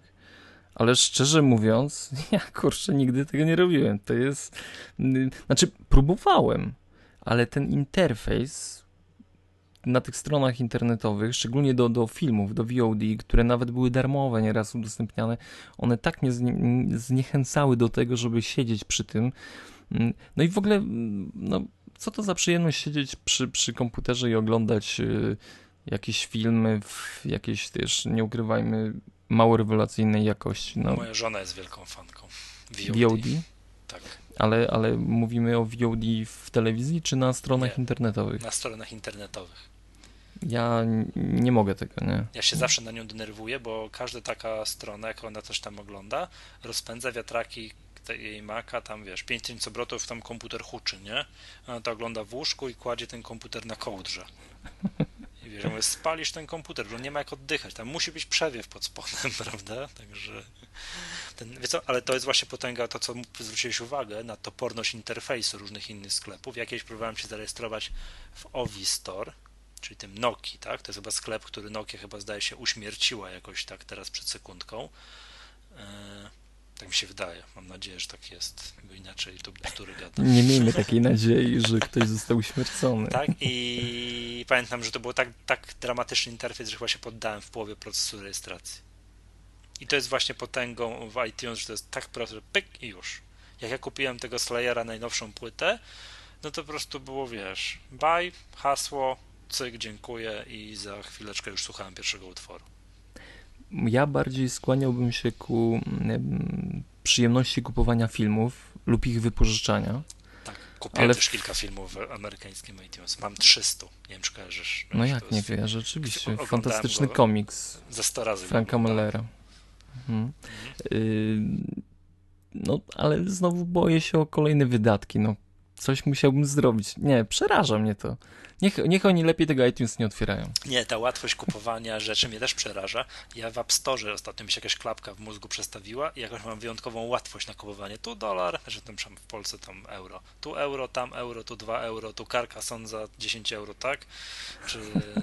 Ale szczerze mówiąc, ja kurczę nigdy tego nie robiłem. To jest. Znaczy, próbowałem, ale ten interfejs na tych stronach internetowych, szczególnie do, do filmów, do VOD, które nawet były darmowe, nieraz udostępniane, one tak mnie znie, zniechęcały do tego, żeby siedzieć przy tym. Mm, No i w ogóle, mm, no, co to za przyjemność siedzieć przy, przy komputerze i oglądać y, jakieś filmy w jakiejś też, nie ukrywajmy, mało rewelacyjnej jakości. No, Moja żona jest wielką fanką VOD. VOD, Tak, ale, ale mówimy o VOD w telewizji czy na stronach Nie. internetowych? na stronach internetowych. Ja nie mogę tego, nie? Ja się zawsze na nią denerwuję, bo każda taka strona, jak ona coś tam ogląda, rozpędza wiatraki jej Maca, tam wiesz, 5000 obrotów, tam komputer huczy, nie? Ona to ogląda w łóżku i kładzie ten komputer na kołdrze. I wiesz, mówię, spalisz ten komputer, bo nie ma jak oddychać, tam musi być przewiew pod spodem, prawda? Także ten, co, ale to jest właśnie potęga, to co zwróciłeś uwagę, na toporność interfejsu różnych innych sklepów. Ja kiedyś próbowałem się zarejestrować w Ovi Store, czyli tym Noki, tak? To jest chyba sklep, który Nokia chyba zdaje się uśmierciła jakoś tak teraz przed sekundką. E, tak mi się wydaje. Mam nadzieję, że tak jest, bo inaczej to bzdury gadam. Nie miejmy takiej nadziei, że ktoś został uśmiercony. Tak, i pamiętam, że to był tak, tak dramatyczny interfejs, że chyba się poddałem w połowie procesu rejestracji. I to jest właśnie potęgą w iTunes, że to jest tak proste, że pyk i już. Jak ja kupiłem tego Slayera najnowszą płytę, no to po prostu było, wiesz, buy, hasło, cyk, dziękuję i za chwileczkę już słuchałem pierwszego utworu. Ja bardziej skłaniałbym się ku mm, przyjemności kupowania filmów lub ich wypożyczania. Tak, kupiłem Ale też kilka filmów w amerykańskim iTunes. Mam 300, nie wiem czy kojarzysz. No Wiesz, jak to nie jest wie, rzeczywiście. Fantastyczny go. komiks Ze 100 razy. Franka. Mellera. Mhm. Mhm. Y, No, ale znowu boję się o kolejne wydatki. No, coś musiałbym zrobić. Nie, przeraża mnie to. Niech, niech oni lepiej tego iTunes nie otwierają. Nie, ta łatwość kupowania rzeczy mnie też przeraża. Ja w App Store ostatnio mi się jakaś klapka w mózgu przestawiła i jakoś mam wyjątkową łatwość na kupowanie. Tu dolar, że tam w Polsce tam euro. Tu euro, tam euro, tu 2 euro, tu Carcassonne za 10 euro, tak? Czy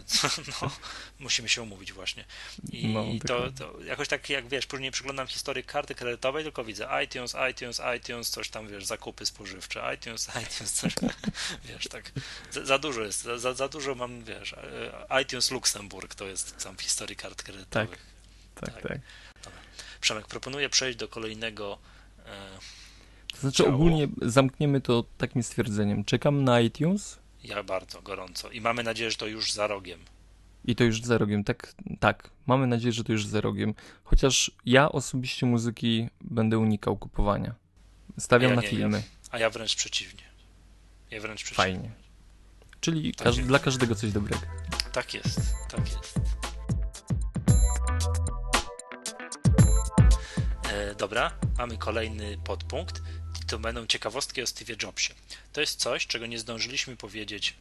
no, musimy się umówić właśnie. I No, to, to jakoś tak jak wiesz, później przeglądam historię karty kredytowej, tylko widzę iTunes, iTunes, iTunes, coś tam wiesz, zakupy spożywcze, iTunes, iTunes, coś wiesz, tak. Za, za dużo jest, za- za, za dużo mam, wiesz, e, iTunes Luksemburg to jest tam w historii kart kredytowych. Tak, Tak. tak. Przemek, proponuję przejść do kolejnego. E, To znaczy Działo. ogólnie zamkniemy to takim stwierdzeniem. Czekam na iTunes ja bardzo gorąco i mamy nadzieję, że to już za rogiem. i to już za rogiem. Tak, tak. Mamy nadzieję, że to już za rogiem. Chociaż ja osobiście muzyki będę unikał kupowania. Stawiam ja na nie, filmy. A ja wręcz przeciwnie. Ja wręcz przeciwnie. Fajnie. Czyli Tak każ- dla każdego coś dobrego. Tak jest, tak jest. E, dobra, mamy kolejny podpunkt. To będą ciekawostki o Steve'ie Jobsie. To jest coś, czego nie zdążyliśmy powiedzieć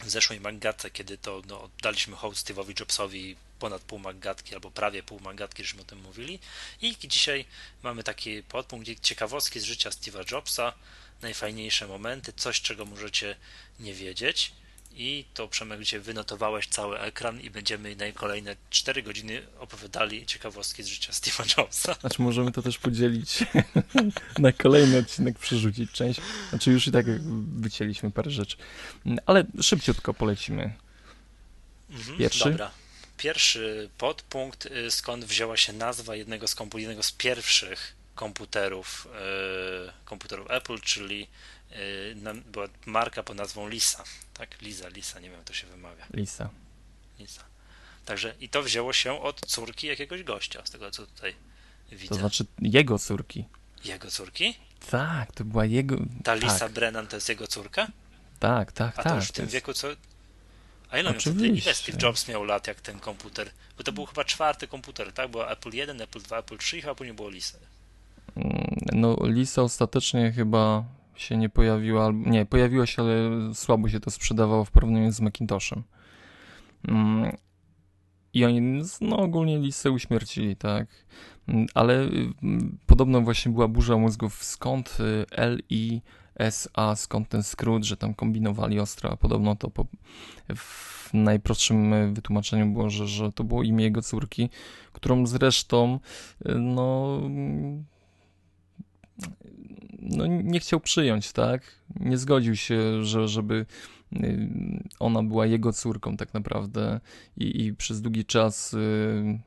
w zeszłej Maggatce, kiedy to no, daliśmy hołd Steve'owi Jobsowi ponad pół Maggatki, albo prawie pół Maggatki, żeśmy o tym mówili. I dzisiaj mamy taki podpunkt, ciekawostki z życia Steve'a Jobsa, najfajniejsze momenty, coś, czego możecie nie wiedzieć. I to Przemek, gdzie wynotowałeś cały ekran i będziemy na kolejne 4 godziny opowiadali ciekawostki z życia Steve'a Jobsa. Znaczy możemy to też podzielić na kolejny odcinek, przerzucić część. Znaczy już i tak wycięliśmy parę rzeczy. Ale szybciutko polecimy. Mhm, Pierwszy? Dobra. Pierwszy podpunkt, y, skąd wzięła się nazwa jednego z, jednego z pierwszych komputerów, y, komputerów Apple, czyli nam- była marka pod nazwą Lisa. Tak, Lisa, Lisa, nie wiem jak to się wymawia. Lisa. Lisa. Także i to wzięło się od córki jakiegoś gościa, z tego co tutaj widzę. To znaczy jego córki. Jego córki? Tak, to była jego... Ta Lisa tak, Brennan to jest jego córka? tak, tak, A tak. to już w tym jest- wieku co. A ile, Oczywiście. ile Steve Jobs miał lat jak ten komputer? Bo to był chyba czwarty komputer, tak? Było Apple 1, Apple 2, Apple 3 i chyba później było Lisa. Mm, No, Lisa ostatecznie chyba się nie pojawiła, nie, pojawiła się, ale słabo się to sprzedawało w porównaniu z Macintoshem. Mm, I oni, no ogólnie Lisę uśmiercili, tak. Mm, Ale podobno właśnie była burza mózgów, skąd y, L, I, S, A, skąd ten skrót, że tam kombinowali ostro, a podobno to po, w najprostszym y, wytłumaczeniu było, że, że to było imię jego córki, którą zresztą, y, no no, nie chciał przyjąć, tak? Nie zgodził się, że, żeby y, ona była jego córką tak naprawdę i, i przez długi czas y,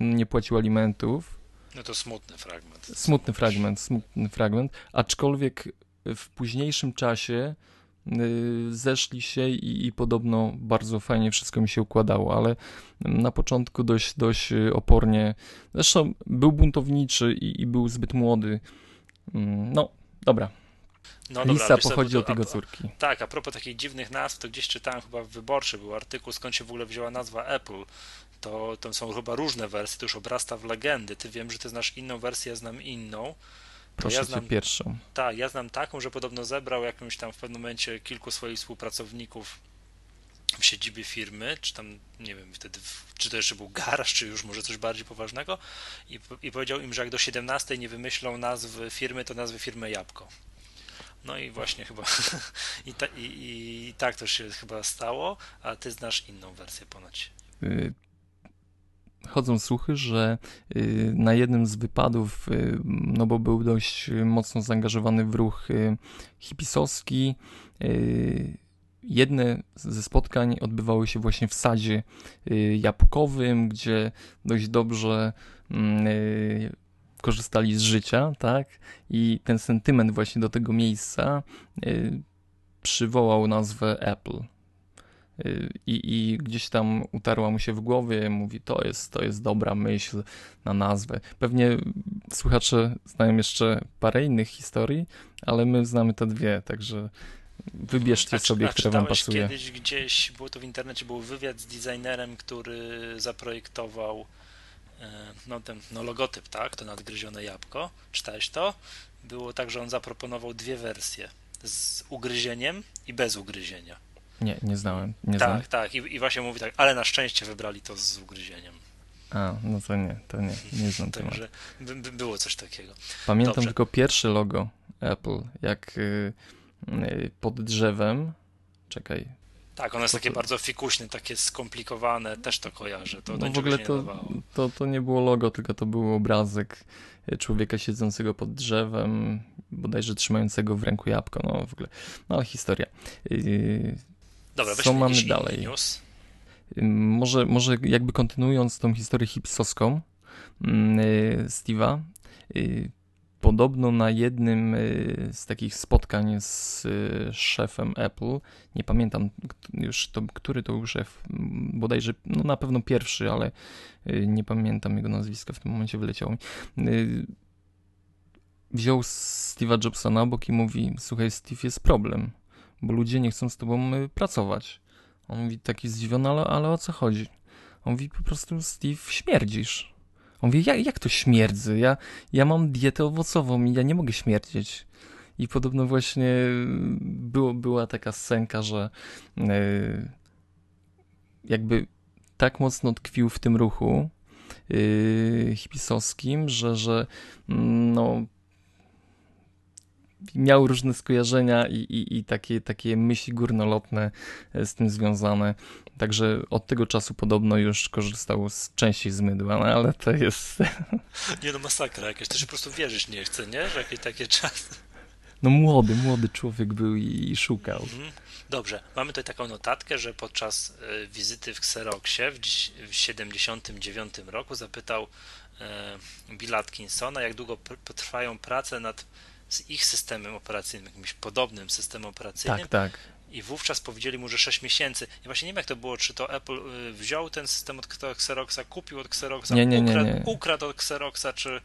nie płacił alimentów. No to smutny fragment. Smutny fragment, smutny fragment, aczkolwiek w późniejszym czasie y, zeszli się i, i podobno bardzo fajnie wszystko mi się układało, ale na początku dość, dość opornie. Zresztą był buntowniczy i, i był zbyt młody. Mm, No, dobra. No dobra, Lisa co, pochodzi od to- jego córki. Tak, a propos takich dziwnych nazw, to gdzieś czytałem chyba w Wyborczy był artykuł, skąd się w ogóle wzięła nazwa Apple. To, to są chyba różne wersje, to już obrasta w legendy. Ty wiem, że ty znasz inną wersję, ja znam inną. Proszę ja cię znam- pierwszą. Tak, ja znam taką, że podobno zebrał jakąś tam w pewnym momencie kilku swoich współpracowników w siedzibie firmy, czy tam, nie wiem, wtedy, czy to jeszcze był garaż, czy już może coś bardziej poważnego i, i powiedział im, że jak do 17 nie wymyślą nazwy firmy, to nazwy firmy Jabłko. No i właśnie chyba i, ta, i, i tak to się chyba stało, a ty znasz inną wersję ponoć. Y, Chodzą słuchy, że y, na jednym z wypadów, y, no bo był dość mocno zaangażowany w ruch hipisowski, jedne ze spotkań odbywały się właśnie w sadzie y, jabłkowym, gdzie dość dobrze mm, y, korzystali z życia, tak? I ten sentyment właśnie do tego miejsca y, przywołał nazwę Apple. I, I gdzieś tam utarła mu się w głowie, mówi, to jest, to jest dobra myśl na nazwę. Pewnie słuchacze znają jeszcze parę innych historii, ale my znamy te dwie, także wybierzcie A sobie, a która wam pasuje. kiedyś gdzieś, było to w internecie, był wywiad z designerem, który zaprojektował e, no, ten no, logotyp, tak? To nadgryzione jabłko. Czytałeś to? Było tak, że on zaproponował dwie wersje. Z ugryzieniem i bez ugryzienia. Nie, nie znałem, nie tak, tak. I, I właśnie mówi tak, ale na szczęście wybrali to z ugryzieniem. A, no to nie, to nie, nie znam. Także by, by było coś takiego. Pamiętam Dobrze. tylko pierwsze logo Apple, jak y, pod drzewem, czekaj, Tak, ono jest To takie to- bardzo fikuśne, takie skomplikowane, też to kojarzę. To No w ogóle się nie to, to, to nie było logo, tylko to był obrazek e, człowieka siedzącego pod drzewem, bodajże trzymającego w ręku jabłko, no w ogóle, no historia. Yy, Dobra, co mamy dalej? News. może, może jakby kontynuując tą historię hipisowską yy, Steve'a, podobno na jednym yy, z takich spotkań z yy, szefem Apple, nie pamiętam już to, który to był szef, m, bodajże, no na pewno pierwszy, ale yy, nie pamiętam jego nazwiska, w tym momencie wyleciało mi. Wziął Steve'a Jobsa na bok i mówi, słuchaj Steve, jest problem, bo ludzie nie chcą z tobą y, pracować. On mówi taki zdziwiony, ale, ale o co chodzi? On mówi po prostu, Steve, śmierdzisz. On mówi, jak, jak to śmierdzę? Ja, ja mam dietę owocową i ja nie mogę śmierdzieć. I podobno właśnie było, była taka scenka, że yy, jakby tak mocno tkwił w tym ruchu yy, hipisowskim, że, że mm, no miał różne skojarzenia i, i, i takie, takie myśli górnolotne e, z tym związane. Także od tego czasu podobno już korzystał z częściej z mydła, no ale to jest Nie no, masakra jakaś, to się po prostu wierzyć nie chce, nie? Że jakieś takie czasy. no młody, młody człowiek był i, i szukał. Mhm. Dobrze, mamy tutaj taką notatkę, że podczas e, wizyty w Xeroxie w dziś- w 79 roku zapytał e, Billa Atkinsona, jak długo pr- potrwają prace nad z ich systemem operacyjnym, jakimś podobnym systemem operacyjnym Tak, tak. i wówczas powiedzieli mu, że 6 miesięcy. Ja właśnie nie wiem jak to było, czy to Apple y, wziął ten system od Xeroxa, kupił od Xeroxa, Nie, nie, nie, ukradł, nie. ukradł od Xeroxa, czy...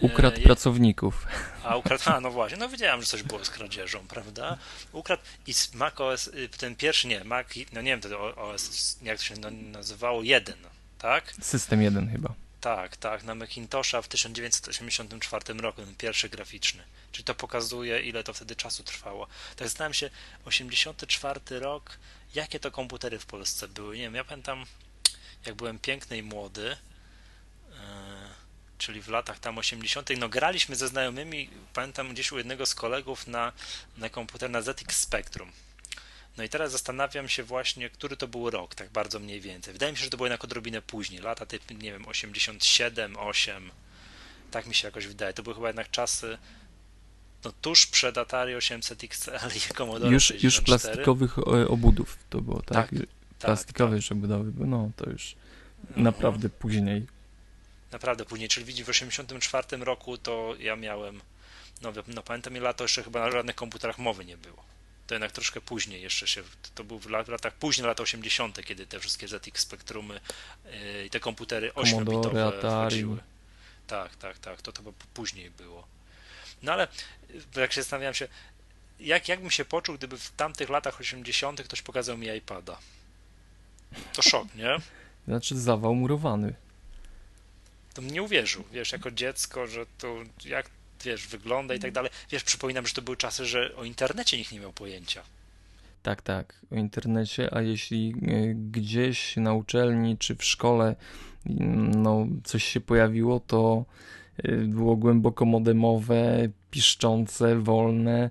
Ukradł e, pracowników. a ukradł, a no właśnie, no wiedziałem, że coś było z kradzieżą, prawda? Ukradł i Mac OS, y, ten pierwszy, nie, Mac, no nie wiem, to OS, jak to się nazywało, jeden, tak? System jeden chyba. Tak, tak, na Macintosha w 1984 roku, ten pierwszy graficzny. Czyli to pokazuje, ile to wtedy czasu trwało. Tak zastanawiam się, 84 rok, jakie to komputery w Polsce były? Nie wiem, ja pamiętam, jak byłem piękny i młody, e, czyli w latach tam 80., no graliśmy ze znajomymi, pamiętam gdzieś u jednego z kolegów na, na komputer na ZX Spectrum. No i teraz zastanawiam się właśnie, który to był rok, tak bardzo mniej więcej. Wydaje mi się, że to było jednak odrobinę później, lata typ, nie wiem, 87, 8, tak mi się jakoś wydaje. To były chyba jednak czasy no tuż przed Atari 800 XL i Commodore Już, 64. już plastikowych e, obudów to było, tak? Tak, Plastikowe już obudowy, były, no to już naprawdę później. Naprawdę później, czyli widzi w 84 roku to ja miałem, no, no pamiętam ile lat, to jeszcze chyba na żadnych komputerach mowy nie było. To jednak troszkę później jeszcze się, to był w lat- w latach, później lata 80., kiedy te wszystkie ZX Spektrumy i te komputery Commodore, 8-bitowe Atari. wchodziły. Tak, tak, tak, to to później było. No ale jak się zastanawiałem się, jak, jak bym się poczuł, gdyby w tamtych latach 80. ktoś pokazał mi iPada? To szok, nie? Znaczy zawał murowany. to bym nie uwierzył, wiesz, jako dziecko, że to jak, wiesz, wygląda i tak dalej. Wiesz, przypominam, że to były czasy, że o internecie nikt nie miał pojęcia. Tak, tak, o internecie, a jeśli e, gdzieś na uczelni czy w szkole mm, no, coś się pojawiło, to e, było głęboko modemowe, piszczące, wolne.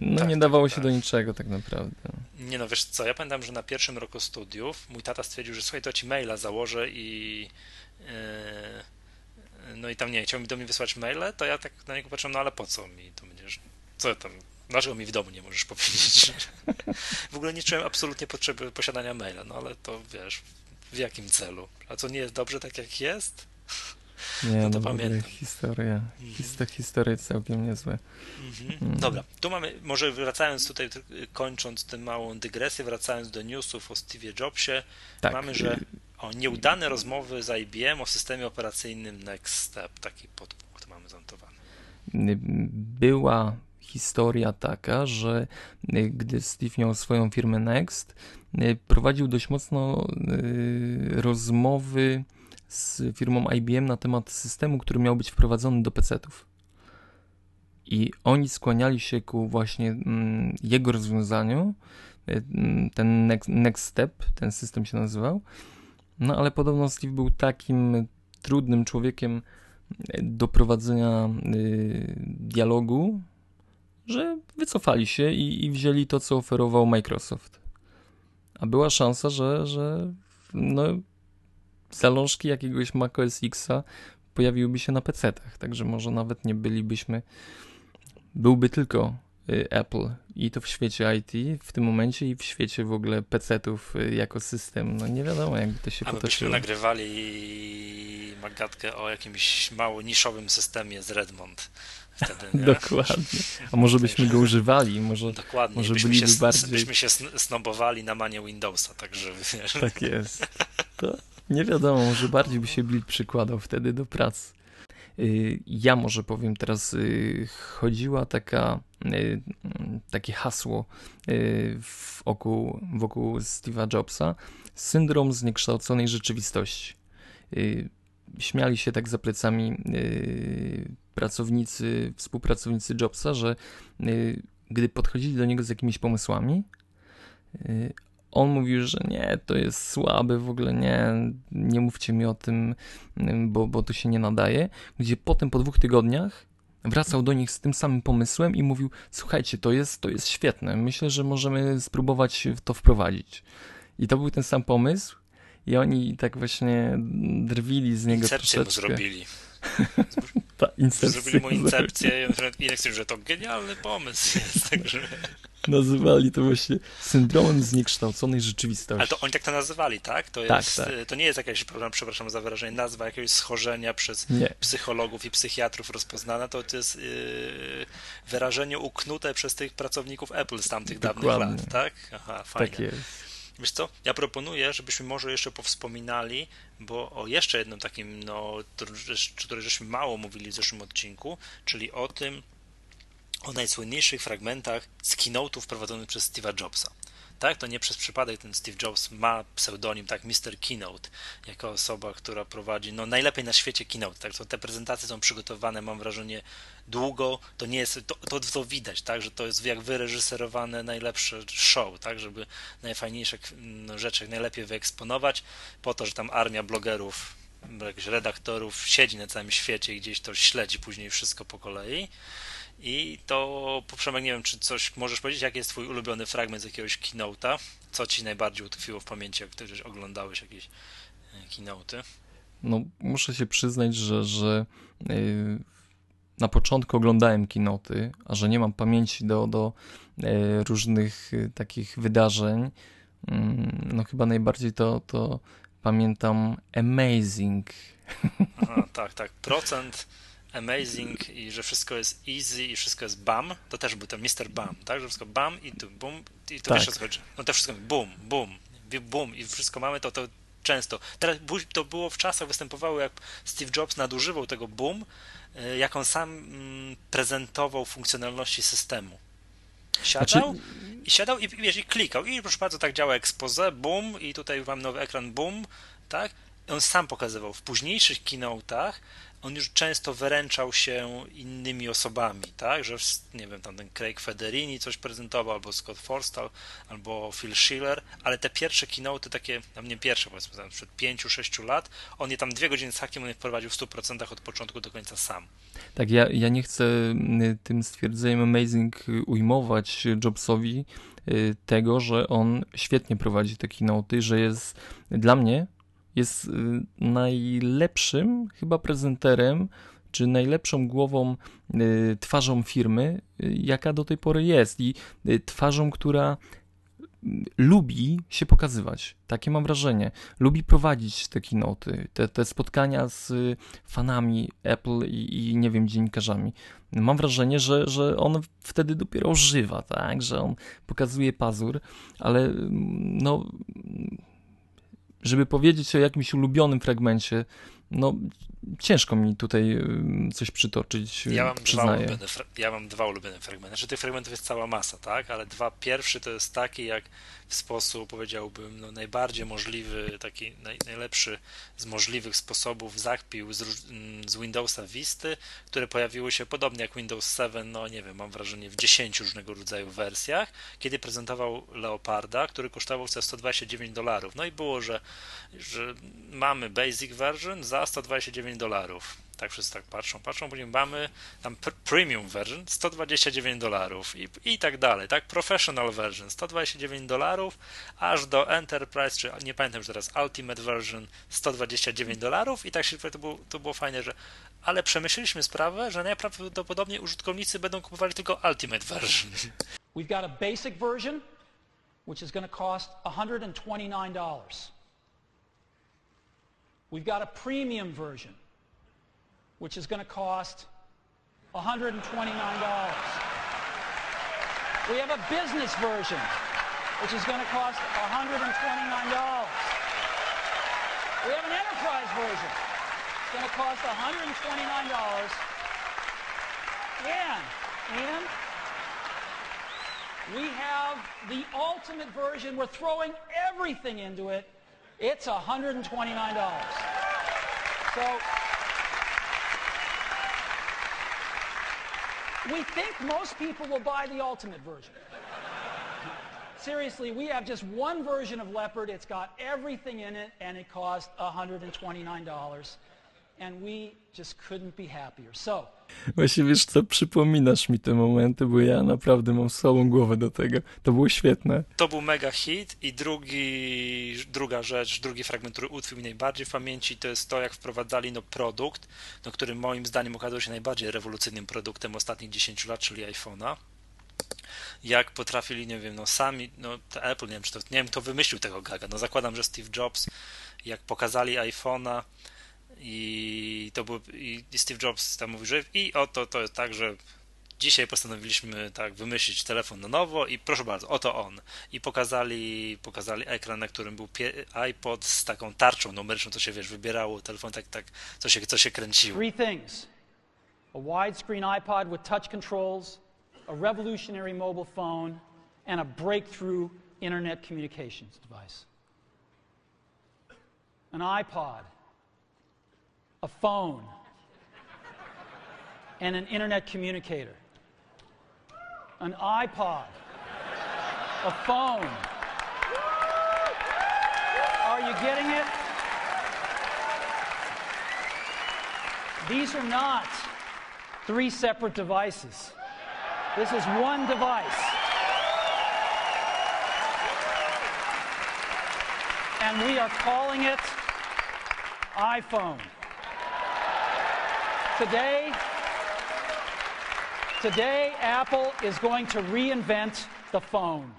No Tak, nie tak, dawało tak. się do niczego tak naprawdę. Nie no, wiesz co, ja pamiętam, że na pierwszym roku studiów mój tata stwierdził, że słuchaj, to ci maila założę i yy, no i tam nie, chciał mi do mnie wysłać maile, to ja tak na niego patrzyłem, no ale po co mi to będziesz, co tam, dlaczego mi w domu nie możesz powiedzieć? w ogóle nie czułem absolutnie potrzeby posiadania maila, no ale to wiesz, w jakim celu? A co nie jest dobrze tak jak jest? Nie, No no, to ogóle pamiętam. historia, hista, historie całkiem niezłe. Mhm. Mm. Dobra, tu mamy, może wracając tutaj, y, kończąc tę małą dygresję, wracając do newsów o Steve'ie Jobsie, Tak, mamy, że o nieudane rozmowy z IBM o systemie operacyjnym Next Step, taki podpunkt mamy zanotowany. była historia taka, że y, gdy Steve miał swoją firmę Next, y, prowadził dość mocno y, rozmowy z firmą IBM na temat systemu, który miał być wprowadzony do PC-ów. I oni skłaniali się ku właśnie mm, jego rozwiązaniu. Mm, Ten next Step, ten system się nazywał. No ale podobno Steve był takim trudnym człowiekiem do prowadzenia y, dialogu, że wycofali się i, i wzięli to, co oferował Microsoft. A była szansa, że, że no, zalążki jakiegoś Mac OS X'a pojawiłyby się na PC-tach, także może nawet nie bylibyśmy, byłby tylko Apple i to w świecie IT w tym momencie i w świecie w ogóle PC-ów y, jako system. No nie wiadomo, jakby to się A my byśmy potoczyło. nagrywali magatkę o jakimś mało niszowym systemie z Redmond. Wtedy, nie? Dokładnie. A może byśmy go używali, może Dokładnie. Może byśmy, byliby się, bardziej- byśmy się sn- snobowali na manię Windowsa, także wiesz. tak jest. To nie wiadomo, może bardziej by się Bill przykładał wtedy do pracy. Y, Ja może powiem teraz, y, chodziła taka, y, takie hasło wokół, wokół Steve'a Jobsa, syndrom zniekształconej rzeczywistości. Śmiali się tak za plecami pracownicy, współpracownicy Jobsa, że gdy podchodzili do niego z jakimiś pomysłami, on mówił, że nie, to jest słabe, w ogóle nie, nie mówcie mi o tym, y, bo, bo to się nie nadaje. Gdzie potem po dwóch tygodniach wracał do nich z tym samym pomysłem i mówił: Słuchajcie, to jest, to jest świetne, myślę, że możemy spróbować to wprowadzić. I to był ten sam pomysł, i oni tak właśnie drwili z niego Incepcję troszeczkę. zrobili. Ta. Zrobili mu incepcję i ja stwierdził, że to genialny pomysł jest. Także... Nazywali to właśnie syndromem zniekształconej rzeczywistości. Ale to oni tak to nazywali, tak? To, Tak, jest, tak. to nie jest jakaś, przepraszam, przepraszam za wyrażenie, nazwa jakiegoś schorzenia przez Nie. psychologów i psychiatrów rozpoznana, to, to jest yy, wyrażenie uknute przez tych pracowników Apple z tamtych dawnych Dokładnie. lat, tak? Aha, fajnie. Tak jest. Wiesz co, ja proponuję, żebyśmy może jeszcze powspominali, bo o jeszcze jednym takim, no, który żeśmy mało mówili w zeszłym odcinku, czyli o tym, o najsłynniejszych fragmentach z keynote'ów prowadzonych przez Steve'a Jobsa. Tak, to nie przez przypadek ten Steve Jobs ma pseudonim, tak, Mr. Keynote, jako osoba, która prowadzi, no, najlepiej na świecie keynote, tak, to te prezentacje są przygotowane, mam wrażenie, długo, to nie jest, to, to, to widać, tak, że to jest jak wyreżyserowane najlepsze show, tak, żeby najfajniejsze no, rzeczy najlepiej wyeksponować, po to, że tam armia blogerów, redaktorów siedzi na całym świecie i gdzieś to śledzi później wszystko po kolei. I to, Przemek, nie wiem, czy coś możesz powiedzieć, jaki jest twój ulubiony fragment z jakiegoś keynote'a? Co ci najbardziej utkwiło w pamięci, jak ktoś oglądałeś jakieś e, keynote'y? No, muszę się przyznać, że, że yy, na początku oglądałem kinoty, a że nie mam pamięci do, do yy, różnych yy, takich wydarzeń, mm, no chyba najbardziej to, to pamiętam Amazing. Aha, tak, tak. Procent amazing i że wszystko jest easy i wszystko jest bam, to też był ten Mr. Bam, tak? Że wszystko bam i tu bum i to Tak. wiesz o co chodzi. No to wszystko bum, bum, bum i wszystko mamy, to to często. Teraz to było w czasach, występowało jak Steve Jobs nadużywał tego boom, y, jak on sam mm, prezentował funkcjonalności systemu. Siadał Znaczy- i siadał i, wiesz, i klikał i proszę bardzo, tak działa expose, boom i tutaj mam nowy ekran, boom, tak? On sam pokazywał. W późniejszych keynote'ach on już często wyręczał się innymi osobami, tak? Że, nie wiem, tam ten Craig Federini coś prezentował, albo Scott Forstall, albo Phil Schiller, ale te pierwsze keynote'y, takie, tam nie pierwsze, powiedzmy, tam sprzed 5-6 lat, on je tam dwie godziny z hakiem, on je wprowadził w 100% od początku do końca sam. Tak, ja, ja nie chcę y, tym stwierdzeniem Amazing ujmować Jobsowi y, tego, że on świetnie prowadzi te keynoty, że jest dla mnie jest y, najlepszym chyba prezenterem, czy najlepszą głową, y, twarzą firmy, y, jaka do tej pory jest i twarzą, która lubi się pokazywać. Takie mam wrażenie. Lubi prowadzić te keynoty, te, te spotkania z fanami Apple i, i nie wiem, dziennikarzami. Mam wrażenie, że, że on wtedy dopiero żywa, tak? Że on pokazuje pazur, ale mm, no, żeby powiedzieć o jakimś ulubionym fragmencie, no ciężko mi tutaj ym, coś przytoczyć, Ja mam, dwa przyznaję. ulubione, fra- ja mam dwa ulubione fragmenty. Znaczy tych fragmentów jest cała masa, tak? Ale dwa pierwszy to jest taki, jak w sposób, powiedziałbym, no, najbardziej możliwy, taki naj, najlepszy z możliwych sposobów zakpił z, mm, z Windowsa Visty, które pojawiły się podobnie jak Windows 7, no nie wiem, mam wrażenie w 10 różnego rodzaju wersjach, kiedy prezentował Leoparda, który kosztował sobie 129 dolarów. No i było, że, że mamy basic version za 129 dolarów. Tak wszyscy tak patrzą, patrzą, później mamy tam pr- premium version 129 dolarów i, i tak dalej, tak? Professional version 129 dolarów, aż do Enterprise, czy nie pamiętam już teraz, Ultimate version 129 dolarów i tak się to było, to było fajne, że ale przemyśleliśmy sprawę, że najprawdopodobniej użytkownicy będą kupowali tylko Ultimate version. We've got a basic version, which is going to cost $129. We've got a premium version, which is going to cost $129. We have a business version, which is going to cost $129. We have an enterprise version. It's going to cost $129. And, and we have the ultimate version. We're throwing everything into it. It's $129. So we think most people will buy the ultimate version. Seriously, we have just one version of Leopard. It's got everything in it, and it cost $129. Właśnie wiesz co, przypominasz mi te momenty, bo ja naprawdę mam słabą głowę do tego. To było świetne. To był mega hit i drugi, druga rzecz, drugi fragment, który utkwił mi najbardziej w pamięci, to jest to, jak wprowadzali no, produkt, no, który moim zdaniem okazał się najbardziej rewolucyjnym produktem ostatnich 10 lat, czyli iPhone'a. Jak potrafili, nie wiem, no sami, no to Apple, nie wiem, czy to, nie wiem, kto wymyślił tego gaga, no zakładam, że Steve Jobs, jak pokazali iPhone'a i to był, i Steve Jobs tam mówi, że i oto to jest tak, że dzisiaj postanowiliśmy tak wymyślić telefon na nowo i proszę bardzo, oto on. I pokazali, pokazali ekran, na którym był iPod z taką tarczą numeryczną, to się wiesz, wybierało telefon tak, tak, co się, co się kręciło. three things a widescreen iPod with touch controls, a revolutionary mobile phone, and a breakthrough internet communications device. An iPod, a phone, and an internet communicator. An iPod, a phone. Are you getting it? These are not three separate devices. This is one device. And we are calling it iPhone. Today, today Apple is going to reinvent the phone.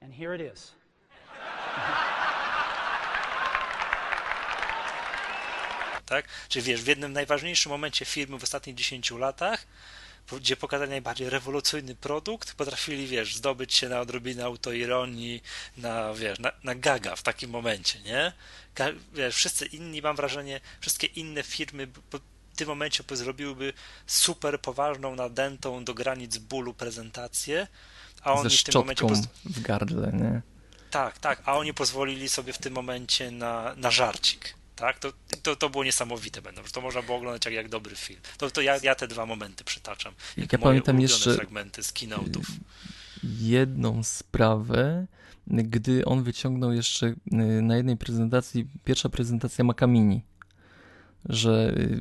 And here it is. tak? Czyli wiesz, w jednym najważniejszym momencie firmy w ostatnich 10 latach, gdzie pokazali najbardziej rewolucyjny produkt, potrafili, wiesz, zdobyć się na odrobinę autoironii, na, wiesz, na, na gaga w takim momencie, nie? Wiesz, wszyscy inni, mam wrażenie, wszystkie inne firmy w tym momencie by zrobiłyby super poważną, nadętą do granic bólu prezentację, a oni Ze w tym momencie poz- w gardle, nie? tak, tak, a oni pozwolili sobie w tym momencie na, na żarcik. Tak, to, to, to było niesamowite będą, to można było oglądać jak, jak dobry film. To, to ja, ja te dwa momenty przytaczam. Jak ja pamiętam jeszcze- fragmenty z keynote'ów. jedną sprawę, gdy on wyciągnął jeszcze y, na jednej prezentacji, pierwsza prezentacja Maca Mini, że y,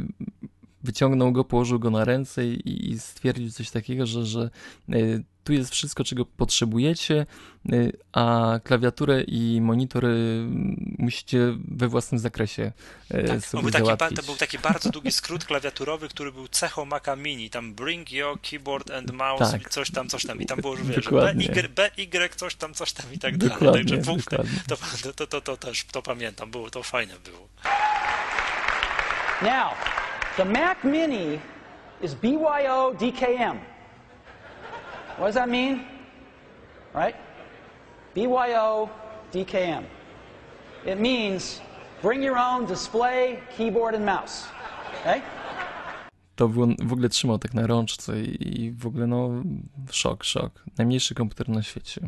wyciągnął go, położył go na ręce i, i stwierdził coś takiego, że, że y, tu jest wszystko, czego potrzebujecie, y, a klawiaturę i monitor y, musicie we własnym zakresie Tak, sobie był taki, załatwić. to był taki bardzo długi skrót klawiaturowy, który był cechą Maca Mini. Tam bring your keyboard and mouse, Tak. i coś tam, coś tam. I tam było, że wiesz. BY, BY, coś tam, coś tam i tak dalej. Dokładnie, Także punkty, dokładnie. to, to, to, to, to też to pamiętam, było to fajne było. Now, the Mac Mini is BYO DKM. What does that mean? Right? BYO DKM. It means bring your own display, keyboard, and mouse. Okay? To w ogóle trzymał tak na rączce i, i w ogóle no szok, szok. Najmniejszy komputer na świecie.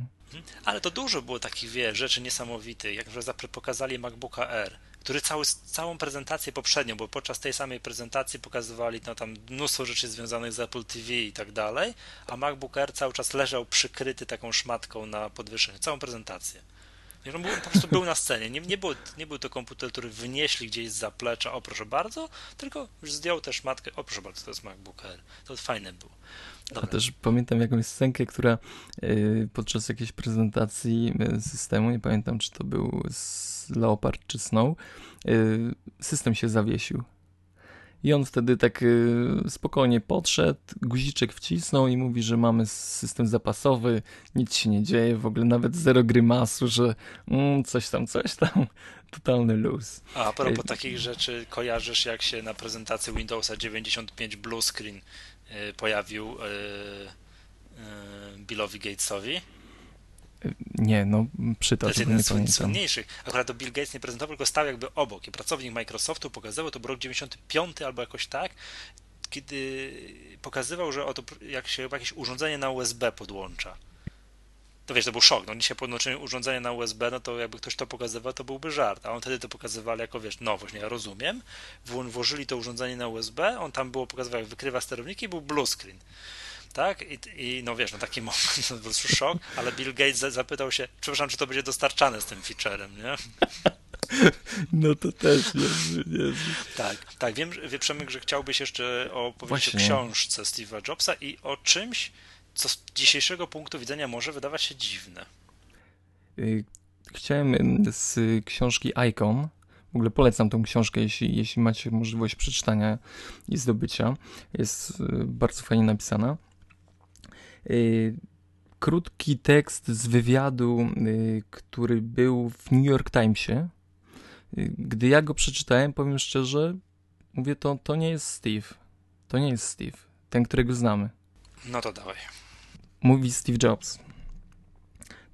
Ale to dużo było takich, wiesz, rzeczy niesamowitych, jak że zapre- pokazali MacBooka R, który cały, całą prezentację poprzednią, bo podczas tej samej prezentacji pokazywali no, tam mnóstwo rzeczy związanych z Apple TV i tak dalej, a MacBook Air cały czas leżał przykryty taką szmatką na podwyższeniu, całą prezentację. Wiesz, on był, po prostu był na scenie. Nie, nie, był, nie był to komputer, który wynieśli gdzieś z zaplecza, o proszę bardzo, tylko już zdjął tę szmatkę, o proszę bardzo, to jest MacBook Air. To fajne było. A Dobra. też pamiętam jakąś scenkę, która y, podczas jakiejś prezentacji y, systemu, nie pamiętam czy to był z Leopard czy Snow, y, system się zawiesił. I on wtedy tak y, spokojnie podszedł, guziczek wcisnął i mówi, że mamy system zapasowy, nic się nie dzieje, w ogóle nawet zero grymasu, że mm, coś tam, coś tam, totalny luz. A, a propos Ej. takich rzeczy, kojarzysz jak się na prezentacji Windowsa 95 Blue Screen y, pojawił y, y, Billowi Gatesowi? Nie, no To przytacz, jest bo jeden z słynniejszych. Akurat to Bill Gates nie prezentował, tylko stał jakby obok. I pracownik Microsoftu pokazywał, to był rok 95 albo jakoś tak, kiedy pokazywał, że oto jak się jakieś urządzenie na USB podłącza. to wiesz, to był szok. No dzisiaj podłączymy urządzenie na USB, no to jakby ktoś to pokazywał, to byłby żart. A on wtedy to pokazywali jako, wiesz, nowość, nie, ja rozumiem. Wło- Włożyli to urządzenie na USB, on tam było pokazywał, jak wykrywa sterowniki i był blue screen. Tak? I, I no wiesz, no taki moment, po prostu szok, ale Bill Gates za- zapytał się, przepraszam, czy to będzie dostarczane z tym featurem, nie? No to też niezły, niezły. Tak, tak. Wiem, że- wie Przemek, że chciałbyś jeszcze opowiedzieć Właśnie. o książce Steve'a Jobsa i o czymś, co z dzisiejszego punktu widzenia może wydawać się dziwne. Y, Chciałem y, z książki Icon, w ogóle polecam tą książkę, jeśli, jeśli macie możliwość przeczytania i zdobycia. Jest y, bardzo fajnie napisana. Y, Krótki tekst z wywiadu, y, który był w New York Timesie. Y, Gdy ja go przeczytałem, powiem szczerze, mówię, to, to nie jest Steve. To nie jest Steve, ten, którego znamy. No to dawaj. mówi Steve Jobs.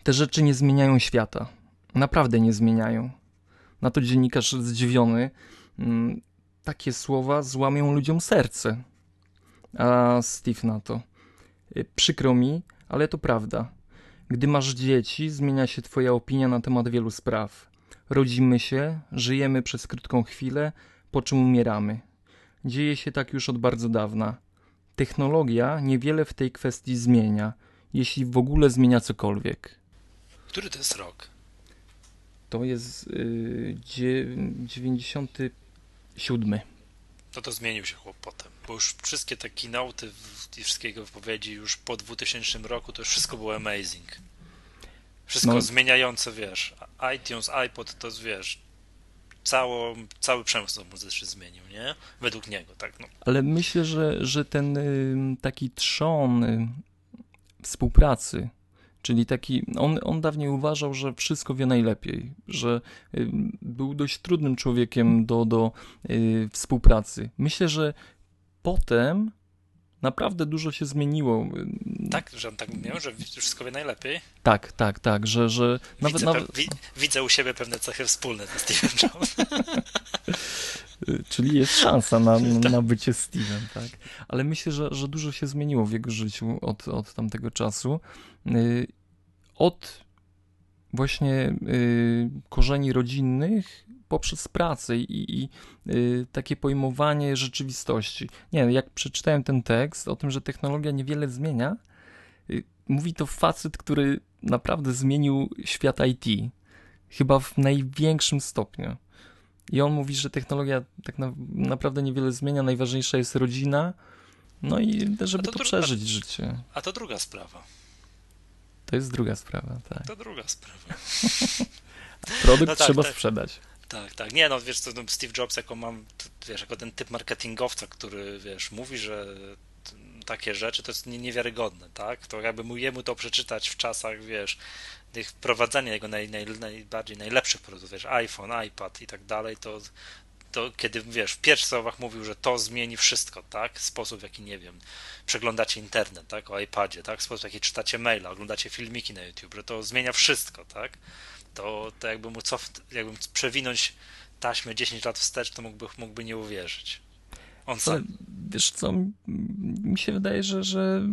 Te rzeczy nie zmieniają świata. Naprawdę nie zmieniają. Na to dziennikarz zdziwiony. mm, Takie słowa złamią ludziom serce. A Steve na to. "Y, Przykro mi, ale to prawda. Gdy masz dzieci, zmienia się twoja opinia na temat wielu spraw. Rodzimy się, żyjemy przez krótką chwilę, po czym umieramy. Dzieje się tak już od bardzo dawna. Technologia niewiele w tej kwestii zmienia, jeśli w ogóle zmienia cokolwiek. Który to jest rok? To jest yy, dzie- 97. To to zmienił się chłop potem, bo już wszystkie te w- i wszystkie jego wypowiedzi już po 2000 roku to już wszystko było amazing. Wszystko No. zmieniające, wiesz, iTunes, iPod, to wiesz, cało, cały przemysł muzyczny zmienił, nie? Według niego, tak, no. Ale myślę, że, że ten taki trzon y, współpracy, czyli taki, on, on dawniej uważał, że wszystko wie najlepiej, że był dość trudnym człowiekiem do, do y, współpracy. Myślę, że potem naprawdę dużo się zmieniło. Tak, że on tak miał, że wszystko wie najlepiej. Tak, tak, tak, że, że nawet, widzę, nawet, wi, widzę u siebie pewne cechy wspólne ze Steven Czyli jest szansa na, na bycie Steve'em, tak? Ale myślę, że, że dużo się zmieniło w jego życiu od, od tamtego czasu. Y, Od właśnie y, korzeni rodzinnych poprzez pracę i, i y, takie pojmowanie rzeczywistości. Nie, jak przeczytałem ten tekst o tym, że technologia niewiele zmienia, y, mówi to facet, który naprawdę zmienił świat IT. Chyba w największym stopniu. I on mówi, że technologia tak na, naprawdę niewiele zmienia, najważniejsza jest rodzina, no i żeby A to to, przeżyć życie. A to druga sprawa. To jest druga sprawa, tak. To druga sprawa. Produkt no tak, trzeba tak. sprzedać. Tak, tak. Nie, no wiesz, to no, Steve Jobs, jako mam, wiesz, jako ten typ marketingowca, który, wiesz, mówi, że takie rzeczy to jest nie- niewiarygodne, tak? To jakby mu jemu to przeczytać w czasach, wiesz, tych wprowadzania jego naj, naj, najbardziej najlepszych produktów, wiesz, iPhone, iPad i tak dalej, to, to kiedy, wiesz, w pierwszych słowach mówił, że to zmieni wszystko, tak? Sposób, w jaki, nie wiem, przeglądacie internet, tak? O iPadzie, tak? Sposób, w jaki czytacie maila, oglądacie filmiki na YouTube, że to zmienia wszystko, tak? to, to jakby mu cof, jakbym przewinąć taśmę 10 lat wstecz, to mógłby, mógłby nie uwierzyć. On Ale sam. wiesz co, mi się wydaje, że, że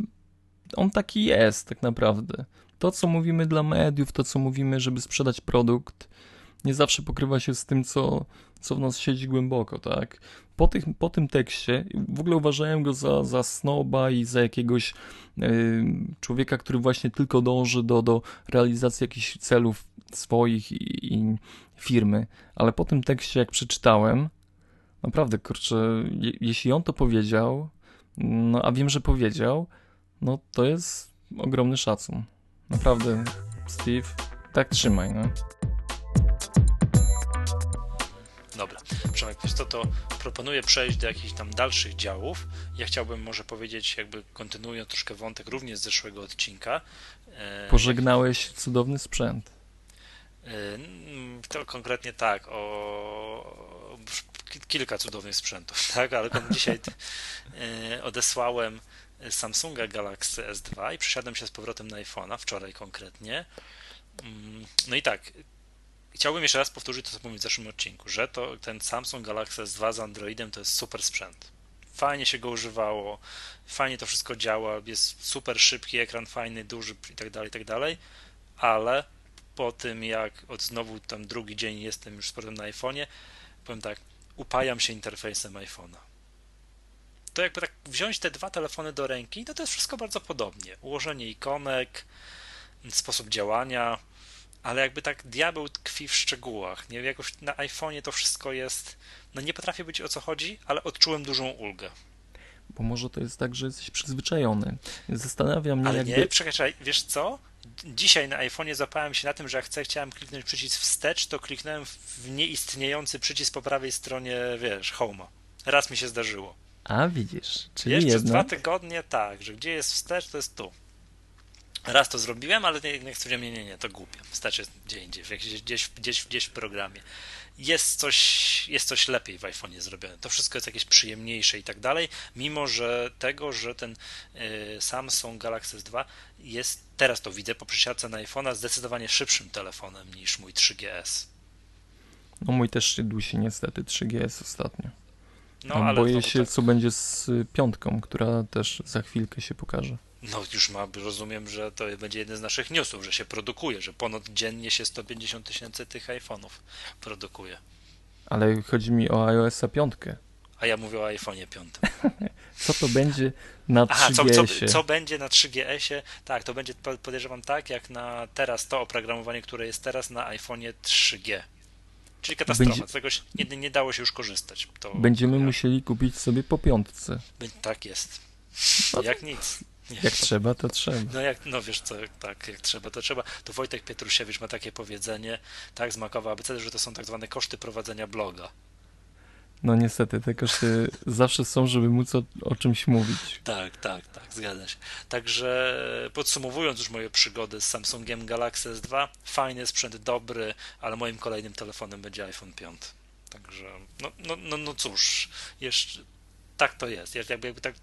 on taki jest tak naprawdę. To, co mówimy dla mediów, to, co mówimy, żeby sprzedać produkt, nie zawsze pokrywa się z tym, co, co w nas siedzi głęboko, tak? Po, tych, po tym tekście, w ogóle uważałem go za, za snoba i za jakiegoś y, człowieka, który właśnie tylko dąży do, do realizacji jakichś celów swoich i, i firmy, ale po tym tekście, jak przeczytałem, Naprawdę, kurczę, je, jeśli on to powiedział, no a wiem, że powiedział, no to jest ogromny szacun. Naprawdę, Steve, tak trzymaj, no. Dobra, Przemek, wiesz co, to proponuję przejść do jakichś tam dalszych działów. Ja chciałbym może powiedzieć, jakby kontynuując troszkę wątek również z zeszłego odcinka. e, Pożegnałeś cudowny sprzęt. e, To konkretnie tak, o ki- kilka cudownych sprzętów, tak, ale dzisiaj e, odesłałem Samsunga Galaxy S2 i przesiadłem się z powrotem na iPhone'a, wczoraj konkretnie. Mm, No i tak, chciałbym jeszcze raz powtórzyć to, co mówiłem w zeszłym odcinku, że to ten Samsung Galaxy S2 z Androidem to jest super sprzęt. Fajnie się go używało, fajnie to wszystko działa, jest super szybki ekran, fajny, duży i tak dalej, i tak dalej. ale po tym jak od znowu tam drugi dzień jestem już z na iPhone'ie, powiem tak, upajam się interfejsem iPhone'a. To jakby tak wziąć te dwa telefony do ręki, no to jest wszystko bardzo podobnie. Ułożenie ikonek, sposób działania, ale jakby tak diabeł tkwi w szczegółach. Nie jakoś na iPhone'ie to wszystko jest. No nie potrafię być o co chodzi, ale odczułem dużą ulgę. Bo może to jest tak, że jesteś przyzwyczajony. Zastanawia mnie Ale jakby... nie, czekaj, wiesz co? Dzisiaj na iPhone'ie zapałem się na tym, że jak chcę, chciałem kliknąć przycisk wstecz, to kliknąłem w nieistniejący przycisk po prawej stronie, wiesz, Home'a. Raz mi się zdarzyło. A widzisz, czyli Wiesz, przez dwa tygodnie tak, że gdzie jest wstecz, to jest tu. Raz to zrobiłem, ale nie, nie stwierdziłem, nie, nie, nie, to głupie. Jest gdzie indziej, gdzieś, gdzieś, gdzieś w programie. Jest coś, jest coś lepiej w iPhone'ie zrobione. To wszystko jest jakieś przyjemniejsze i tak dalej, mimo że tego, że ten y, Samsung Galaxy S2 jest, teraz to widzę po przesiadce na iPhone'a, zdecydowanie szybszym telefonem niż mój 3GS. No mój też się dusi niestety 3GS ostatnio. No, A ale boję się, tak, co będzie z piątką, która też za chwilkę się pokaże. No już ma, rozumiem, że to będzie jeden z naszych newsów, że się produkuje, że ponad dziennie się 150 tysięcy tych iPhone'ów produkuje. Ale chodzi mi o iOS-a piątkę. A ja mówię o iPhone'ie 5. Co to będzie na Aha, co, co, 3GS-ie? co będzie na 3GS-ie? Tak, to będzie po- podejrzewam tak, jak na teraz to oprogramowanie, które jest teraz na iPhone'ie 3G. Czyli katastrofa, Będzie- się, nie, nie dało się już korzystać. To, Będziemy ja, musieli kupić sobie po piątce. Tak jest. No to- Jak nic. Jak trzeba, to trzeba. No jak, no wiesz co, tak, jak trzeba, to trzeba. To Wojtek Pietrusiewicz ma takie powiedzenie, tak, z Makowa ABC, że to są tak zwane koszty prowadzenia bloga. No niestety, te koszty zawsze są, żeby móc o, o czymś mówić. Tak, tak, tak, zgadza się. Także podsumowując już moje przygody z Samsungiem Galaxy S2, fajny sprzęt, dobry, ale moim kolejnym telefonem będzie iPhone 5. Także, no, no, no, no cóż, jeszcze tak to jest. Jak- Jakby, jakby tak,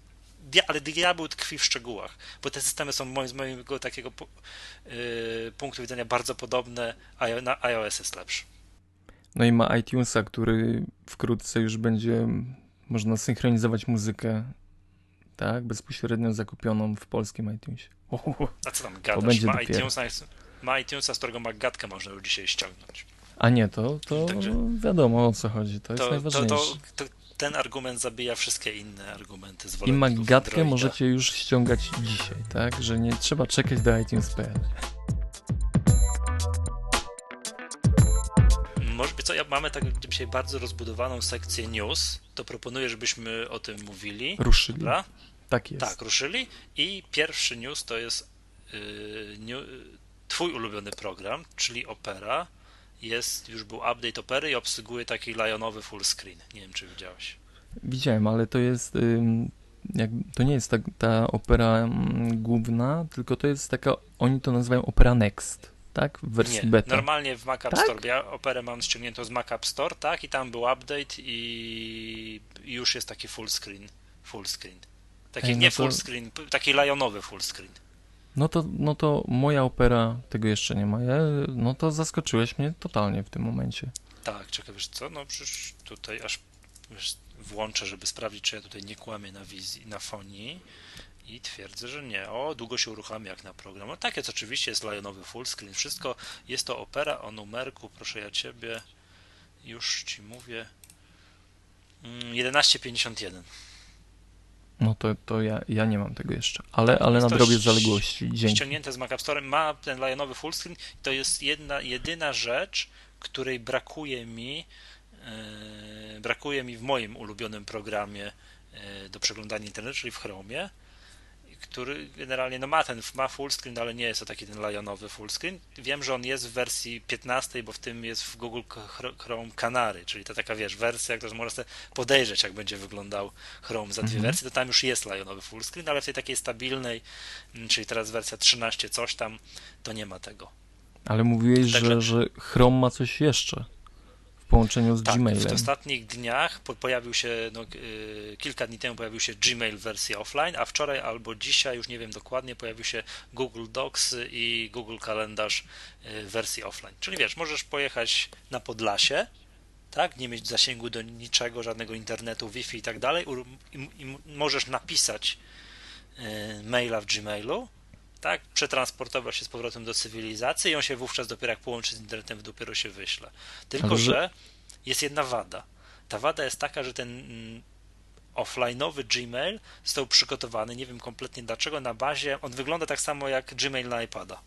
ale diabeł tkwi w szczegółach, bo te systemy są moim, z mojego takiego yy, punktu widzenia bardzo podobne, a na iOS jest lepszy. No i ma iTunesa, który wkrótce już będzie można synchronizować muzykę, tak, bezpośrednio zakupioną w polskim iTunesie. Uhu. A co tam gadasz? będzie Ma dopiero. iTunesa, ma iTunesa, z którego magatkę można już dzisiaj ściągnąć. A nie, to, to Także- wiadomo o co chodzi, to jest to, to, najważniejsze. to, to ten argument zabija wszystkie inne argumenty I zwolenników magatkę możecie już ściągać dzisiaj, tak, że nie trzeba czekać do iTunes.pl. Może, co, ja mamy tak dzisiaj bardzo rozbudowaną sekcję news, to proponuję, żebyśmy o tym mówili. Ruszyli. Dobra? Tak jest. Tak, ruszyli. I pierwszy news to jest yy, new, twój ulubiony program, czyli Opera. Jest, już był update Opery i obsługuje taki lionowy full screen. Nie wiem, czy widziałeś. Widziałem, ale to jest. Jak, to nie jest tak, ta opera ym, główna, tylko to jest taka. Oni to nazywają Opera Next, tak? W wersji Nie, beta. normalnie w Mac App Tak? Store. Ja operę mam ściągniętą z Mac App Store, tak? I tam był update i już jest taki full screen. Full screen. Taki Ej, no nie to- full screen, taki lionowy full screen. No to, no to moja opera tego jeszcze nie ma. Ja, no to zaskoczyłeś mnie totalnie w tym momencie. Tak, czekaj, wiesz co? No przecież tutaj aż wiesz, włączę, żeby sprawdzić, czy ja tutaj nie kłamię na wizji, na fonii. I twierdzę, że nie. O, długo się uruchamia jak na program. No tak jest, oczywiście jest lionowy full screen. Wszystko jest to opera o numerku, proszę ja ciebie. Już ci mówię. Mm, 1151. No to, to ja, ja nie mam tego jeszcze. Ale, ale nadrobię ś- zaległości. Dzięki. ściągnięte z Mac App Store, ma ten lionowy full screen. To jest jedna, jedyna rzecz, której brakuje mi, e, brakuje mi w moim ulubionym programie e, do przeglądania internetu, czyli w Chromie, który generalnie no ma ten ma full screen, ale nie jest to taki ten lionowy full screen. Wiem, że on jest w wersji 15, bo w tym jest w Google Chr- Chrome Canary, czyli to taka wiesz, wersja, którą można sobie podejrzeć, jak będzie wyglądał Chrome za dwie Mhm. wersje, to tam już jest lionowy full screen, ale w tej takiej stabilnej, mm, czyli teraz wersja 13 coś tam, to nie ma tego. Ale mówiłeś, Także- że, że Chrome ma coś jeszcze połączeniu z Tak, w Gmailem. ostatnich dniach po, pojawił się, no, y, kilka dni temu pojawił się Gmail w wersji offline, a wczoraj albo dzisiaj, już nie wiem dokładnie, pojawił się Google Docs i Google Kalendarz y, w wersji offline. Czyli wiesz, możesz pojechać na Podlasie, tak, nie mieć zasięgu do niczego, żadnego internetu, Wi-Fi i tak dalej, i, możesz napisać y, maila w Gmailu, tak? Przetransportował się z powrotem do cywilizacji i on się wówczas dopiero jak połączy z internetem, dopiero się wyśle. Tylko, że- jest jedna wada. Ta wada jest taka, że ten mm, offline'owy Gmail został przygotowany, nie wiem kompletnie dlaczego, na bazie, on wygląda tak samo jak Gmail na iPada.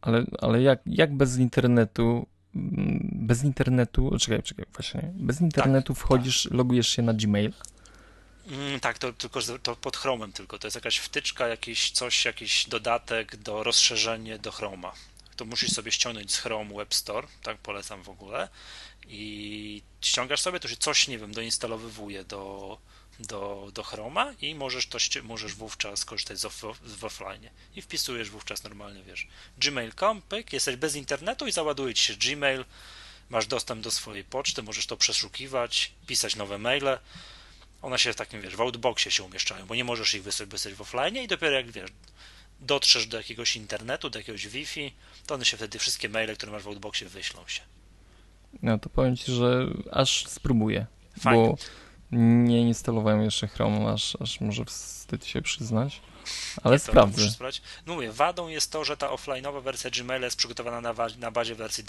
Ale, ale jak, jak bez internetu, mm, bez internetu, czekaj, czekaj, właśnie, bez internetu wchodzisz, logujesz się na Gmail, Mm, tak, to tylko to pod Chromem tylko. To jest jakaś wtyczka, jakiś coś, jakiś dodatek do rozszerzenie do Chroma. To musisz sobie ściągnąć z Chrome Web Store, tak polecam w ogóle. I ściągasz sobie, to się coś, nie wiem, doinstalowywuje do, do, do Chroma i możesz to możesz wówczas korzystać z, off, w offline. I wpisujesz wówczas normalnie, wiesz, gmail.com, pyk, jesteś bez internetu i załaduje ci się Gmail, masz dostęp do swojej poczty, możesz to przeszukiwać, pisać nowe maile one się w takim, wiesz, w outboxie się umieszczają, bo nie możesz ich wysłać, jesteś w offline i dopiero jak, wiesz, dotrzesz do jakiegoś internetu, do jakiegoś Wi-Fi, to one się wtedy wszystkie maile, które masz w outboxie wyślą się. no to powiem ci, że aż spróbuję, Fajnie. bo nie instalowałem jeszcze Chrome, aż, aż może wstyd się przyznać, ale Nie, to sprawdzę. No mówię, wadą jest to, że ta offline'owa wersja Gmaila jest przygotowana na, wa- na bazie wersji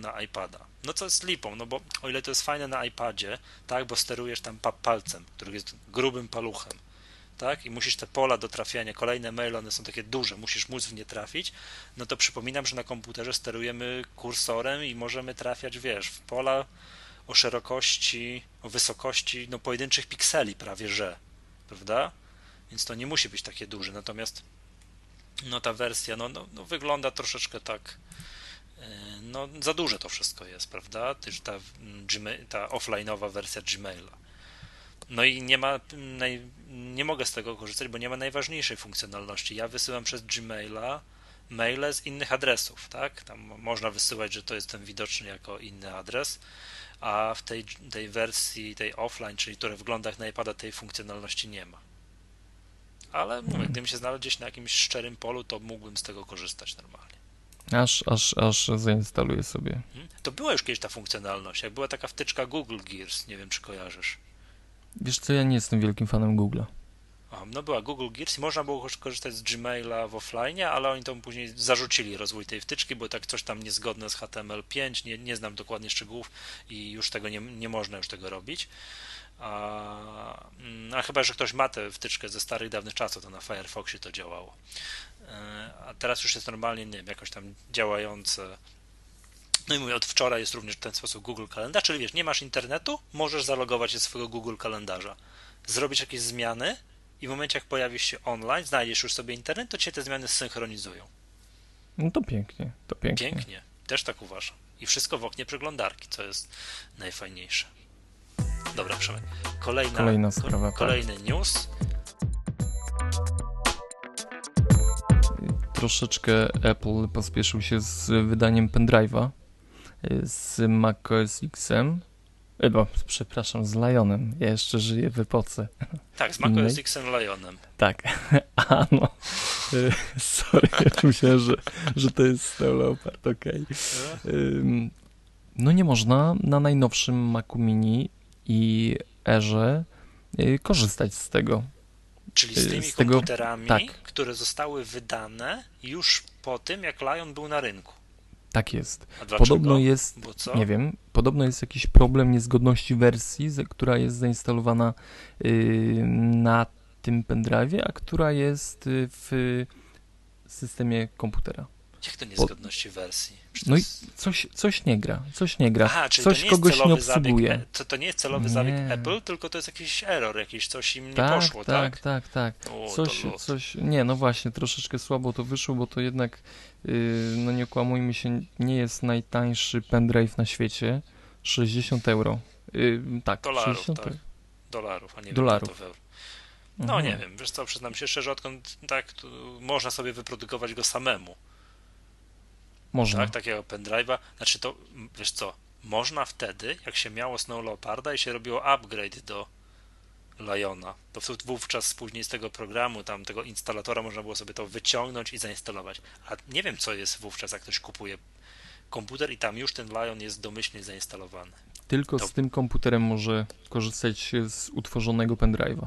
na iPada. No co jest lipą, no bo o ile to jest fajne na iPadzie, tak, bo sterujesz tam pa- palcem, który jest grubym paluchem, tak, i musisz te pola do trafiania, kolejne maile, one są takie duże, musisz móc w nie trafić, no to przypominam, że na komputerze sterujemy kursorem i możemy trafiać, wiesz, w pola o szerokości, o wysokości, no pojedynczych pikseli prawie, że, prawda? Więc to nie musi być takie duże. Natomiast no ta wersja no, no, no wygląda troszeczkę tak e, no za duże to wszystko jest, prawda? Też ta, mm, ta offline'owa wersja Gmaila. No i nie ma mm, nie mogę z tego korzystać, bo nie ma najważniejszej funkcjonalności. Ja wysyłam przez Gmaila maile z innych adresów, tak? Tam można wysyłać, że to jest ten widoczny jako inny adres, a w tej, tej wersji, tej offline, czyli która wygląda jak na iPada, tej funkcjonalności nie ma. Ale mówię, gdybym się znalazł gdzieś na jakimś szczerym polu, to mógłbym z tego korzystać normalnie. Aż, aż, aż zainstaluję sobie. Mhm. To była już kiedyś ta funkcjonalność, jak była taka wtyczka Google Gears, nie wiem czy kojarzysz. Wiesz co, ja nie jestem wielkim fanem Google'a. No była Google Gears i można było korzystać z Gmaila w offline, ale oni tam później zarzucili rozwój tej wtyczki, bo tak coś tam niezgodne z HTML5, nie, nie znam dokładnie szczegółów i już tego nie, nie można już tego robić. A, mm, a chyba, że ktoś ma tę wtyczkę ze starych, dawnych czasów, to na Firefoxie to działało. E, A teraz już jest normalnie, nie wiem, jakoś tam działające. No i mówię, od wczoraj jest również w ten sposób Google Kalendarz, czyli wiesz, nie masz internetu, możesz zalogować się swojego Google Kalendarza, zrobić jakieś zmiany i w momencie, jak pojawisz się online, znajdziesz już sobie internet, to cię te zmiany zsynchronizują. No to pięknie, to pięknie. Pięknie, też tak uważam. I wszystko w oknie przeglądarki, co jest najfajniejsze. Dobra, Przemek. Kolejna, Kolejna ko- sprawa, tak. Kolejny news. Troszeczkę Apple pospieszył się z wydaniem pendrive'a y, z macOS X-em. E, bo, przepraszam, z Lionem. Ja jeszcze żyję w epoce. Tak, z macOS Innej? X Lionem. Tak. A no. Y, Sorry, ja myślałem, że, że to jest Snow Leopard, okej. Ym, No nie można na najnowszym Macu Mini i Airze y, korzystać z tego. Czyli z Y, tymi z tego- komputerami, tak. które zostały wydane już po tym, jak Lion był na rynku. Tak jest. Podobno jest? Nie wiem. Podobno jest jakiś problem niezgodności wersji, która jest zainstalowana y, na tym pendrive'ie, a która jest w systemie komputera. Jak to niezgodności wersji? Czy to No i coś, coś nie gra, coś nie gra. Aha, czyli coś to nie kogoś nie zabieg, obsługuje. e- to, to nie jest celowy zabieg Nie. Apple, tylko to jest jakiś error, jakiś coś im nie tak, poszło, tak, tak? tak, tak. O, Coś, coś, nie, no właśnie, troszeczkę słabo to wyszło, bo to jednak, yy, no nie okłamujmy się, nie jest najtańszy pendrive na świecie. 60 euro. Yy, tak, Dolarów, 60 tak. Dolarów, a nie Dolarów. No Mhm. nie wiem, wiesz co, przyznam się szczerze, odkąd tak, można sobie wyprodukować go samemu, Można. tak, takiego pendrive'a, znaczy to, wiesz co, można wtedy, jak się miało Snow Leoparda i się robiło upgrade do Liona, to wówczas później z tego programu, tam tego instalatora można było sobie to wyciągnąć i zainstalować, a nie wiem co jest wówczas, jak ktoś kupuje komputer i tam już ten Lion jest domyślnie zainstalowany. Tylko To- z tym komputerem może korzystać z utworzonego pendrive'a.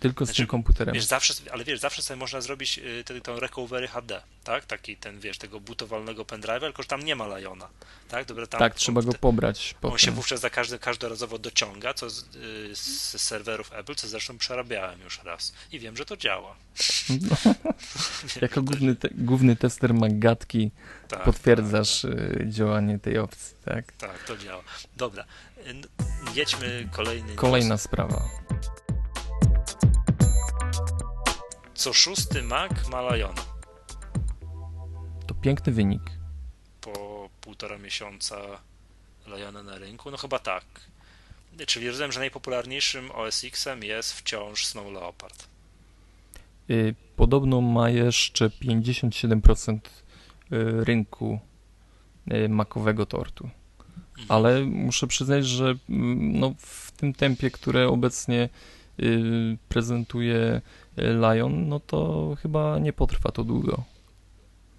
Tylko z Znaczy, tym komputerem. Wiesz, zawsze, ale wiesz, zawsze sobie można zrobić y, ten, tą recovery HD, tak? Taki ten, wiesz, tego bootowalnego pendrive'a, tylko że tam nie ma Liona, tak? Dobra, tam tak, trzeba go pobrać On się potem. wówczas za każdy, każdorazowo dociąga, co z, y, z serwerów Apple, co zresztą przerabiałem już raz. I wiem, że to działa. Jako główny, te, główny tester Magatki Tak, potwierdzasz y, działanie tej opcji, tak? Tak, tak, to działa. Dobra, jedźmy kolejny. Kolejna news. sprawa. Co szósty Mac ma Liona To piękny wynik. po półtora miesiąca Liona na rynku. No chyba tak. Czyli rozumiem, że najpopularniejszym OS X-em jest wciąż Snow Leopard. Y, Podobno ma jeszcze 57% y, rynku y, makowego tortu. Ale muszę przyznać, że mm, no, w tym tempie, które obecnie prezentuje Lion, no to chyba nie potrwa to długo.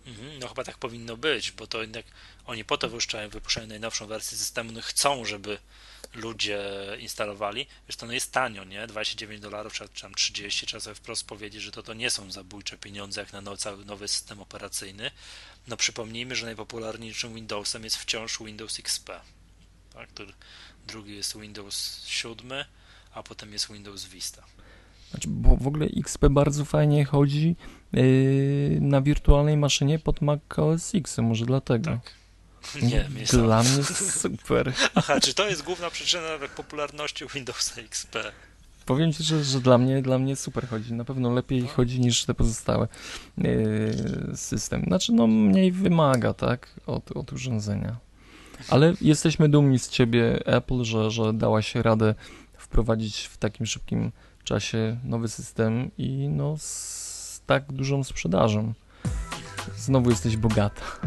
Mhm, No chyba tak powinno być, bo to jednak oni po to wypuszczają, wypuszczają najnowszą wersję systemu, no chcą, żeby ludzie instalowali. Wiesz, to no jest tanio, nie? 29 dolarów czy tam 30, trzeba sobie wprost powiedzieć, że to, to nie są zabójcze pieniądze jak na no, cały nowy system operacyjny. No przypomnijmy, że najpopularniejszym Windowsem jest wciąż Windows XP. Tak? Drugi jest Windows 7, a potem jest Windows Vista. Znaczy, bo w ogóle XP bardzo fajnie chodzi y, na wirtualnej maszynie pod Mac OS X, może dlatego. Tak. Nie, mnie sam. Dla mnie super. Aha, czy to jest główna przyczyna popularności Windowsa XP? Powiem ci, że, że dla mnie dla mnie super chodzi. Na pewno lepiej No. chodzi niż te pozostałe yy, system. Znaczy, no mniej wymaga, tak, od, od urządzenia. Ale jesteśmy dumni z ciebie, Apple, że, że dałaś radę wprowadzić w takim szybkim czasie nowy system i no z tak dużą sprzedażą. Znowu jesteś bogata.